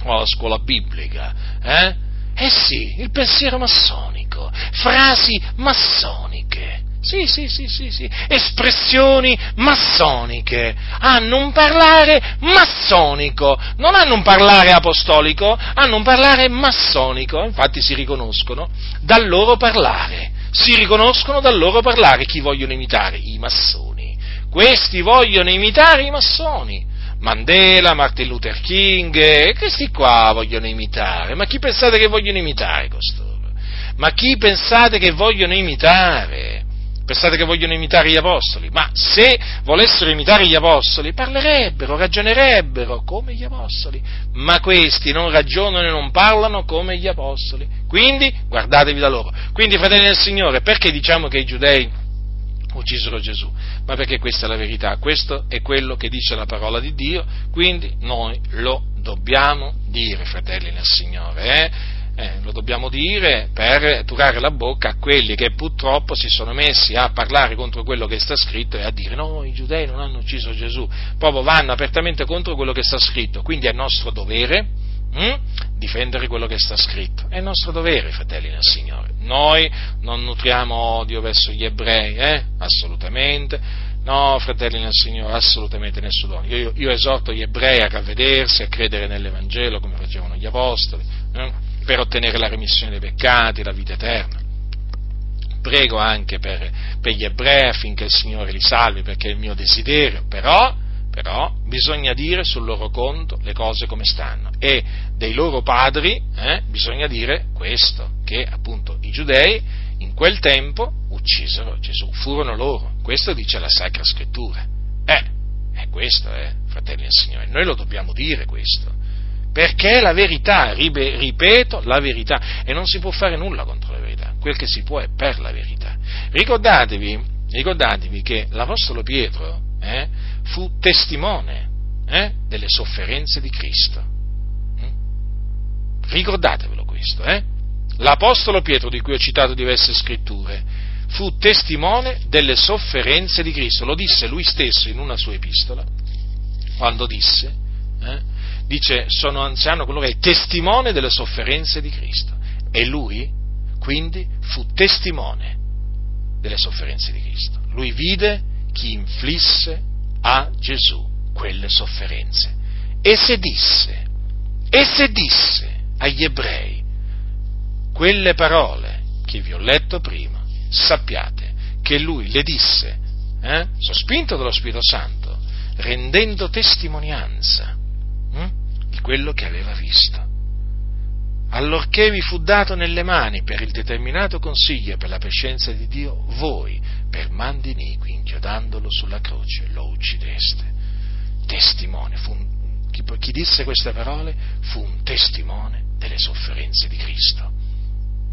o alla scuola biblica, eh? Eh sì, il pensiero massonico, frasi massoniche. Sì, sì, sì, sì, sì, espressioni massoniche. Hanno un parlare massonico, non hanno un parlare apostolico, hanno un parlare massonico. Infatti si riconoscono dal loro parlare. Si riconoscono dal loro parlare chi vogliono imitare? I massoni. Questi vogliono imitare i massoni. Mandela, Martin Luther King, questi qua vogliono imitare. Ma chi pensate che vogliono imitare costoro? Ma chi pensate che vogliono imitare? Pensate che vogliono imitare gli apostoli? Ma se volessero imitare gli apostoli, parlerebbero, ragionerebbero come gli apostoli. Ma questi non ragionano e non parlano come gli apostoli. Quindi guardatevi da loro. Quindi, fratelli del Signore, perché diciamo che i giudei uccisero Gesù? Ma perché questa è la verità, questo è quello che dice la parola di Dio, quindi noi lo dobbiamo dire, fratelli nel Signore. Eh? Eh, lo dobbiamo dire, per turare la bocca a quelli che purtroppo si sono messi a parlare contro quello che sta scritto e a dire no, i giudei non hanno ucciso Gesù, proprio vanno apertamente contro quello che sta scritto, quindi è nostro dovere hm, difendere quello che sta scritto, è nostro dovere, fratelli del Signore. Noi non nutriamo odio verso gli ebrei, eh? assolutamente. No, fratelli nel Signore, assolutamente nessuno. Io, io, esorto gli ebrei a ravvedersi, a credere nell'Evangelo come facevano gli apostoli. Eh? Per ottenere la remissione dei peccati, la vita eterna. prego anche per, per gli ebrei affinché il Signore li salvi, perché è il mio desiderio, però, però bisogna dire sul loro conto le cose come stanno. E dei loro padri eh, bisogna dire questo, che appunto i giudei in quel tempo uccisero Gesù, furono loro, questo dice la Sacra Scrittura. Eh, è questo, eh, fratelli del Signore, noi lo dobbiamo dire questo, perché è la verità, ripeto, la verità, e non si può fare nulla contro la verità, quel che si può è per la verità. Ricordatevi, ricordatevi che l'Apostolo Pietro eh, fu testimone eh, delle sofferenze di Cristo. Mm? Ricordatevelo questo, eh? L'Apostolo Pietro, di cui ho citato diverse scritture, fu testimone delle sofferenze di Cristo, lo disse lui stesso in una sua epistola, quando disse, eh, dice sono anziano coloro che è testimone delle sofferenze di Cristo e lui quindi fu testimone delle sofferenze di Cristo. Lui vide chi inflisse a Gesù quelle sofferenze e se disse, e se disse agli ebrei quelle parole che vi ho letto prima, sappiate che lui le disse, eh, sospinto dallo Spirito Santo, rendendo testimonianza di quello che aveva visto. Allorché vi fu dato nelle mani per il determinato consiglio e per la prescenza di Dio, voi, per mandi iniqui, inchiodandolo sulla croce, lo uccideste. Testimone, un, chi, chi disse queste parole fu un testimone delle sofferenze di Cristo.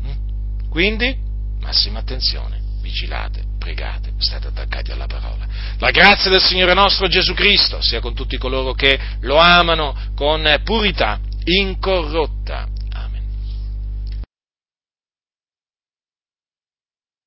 Hm? Quindi, massima attenzione, vigilate, pregate, state attaccati alla parola. La grazia del Signore nostro Gesù Cristo sia con tutti coloro che lo amano con purità incorrotta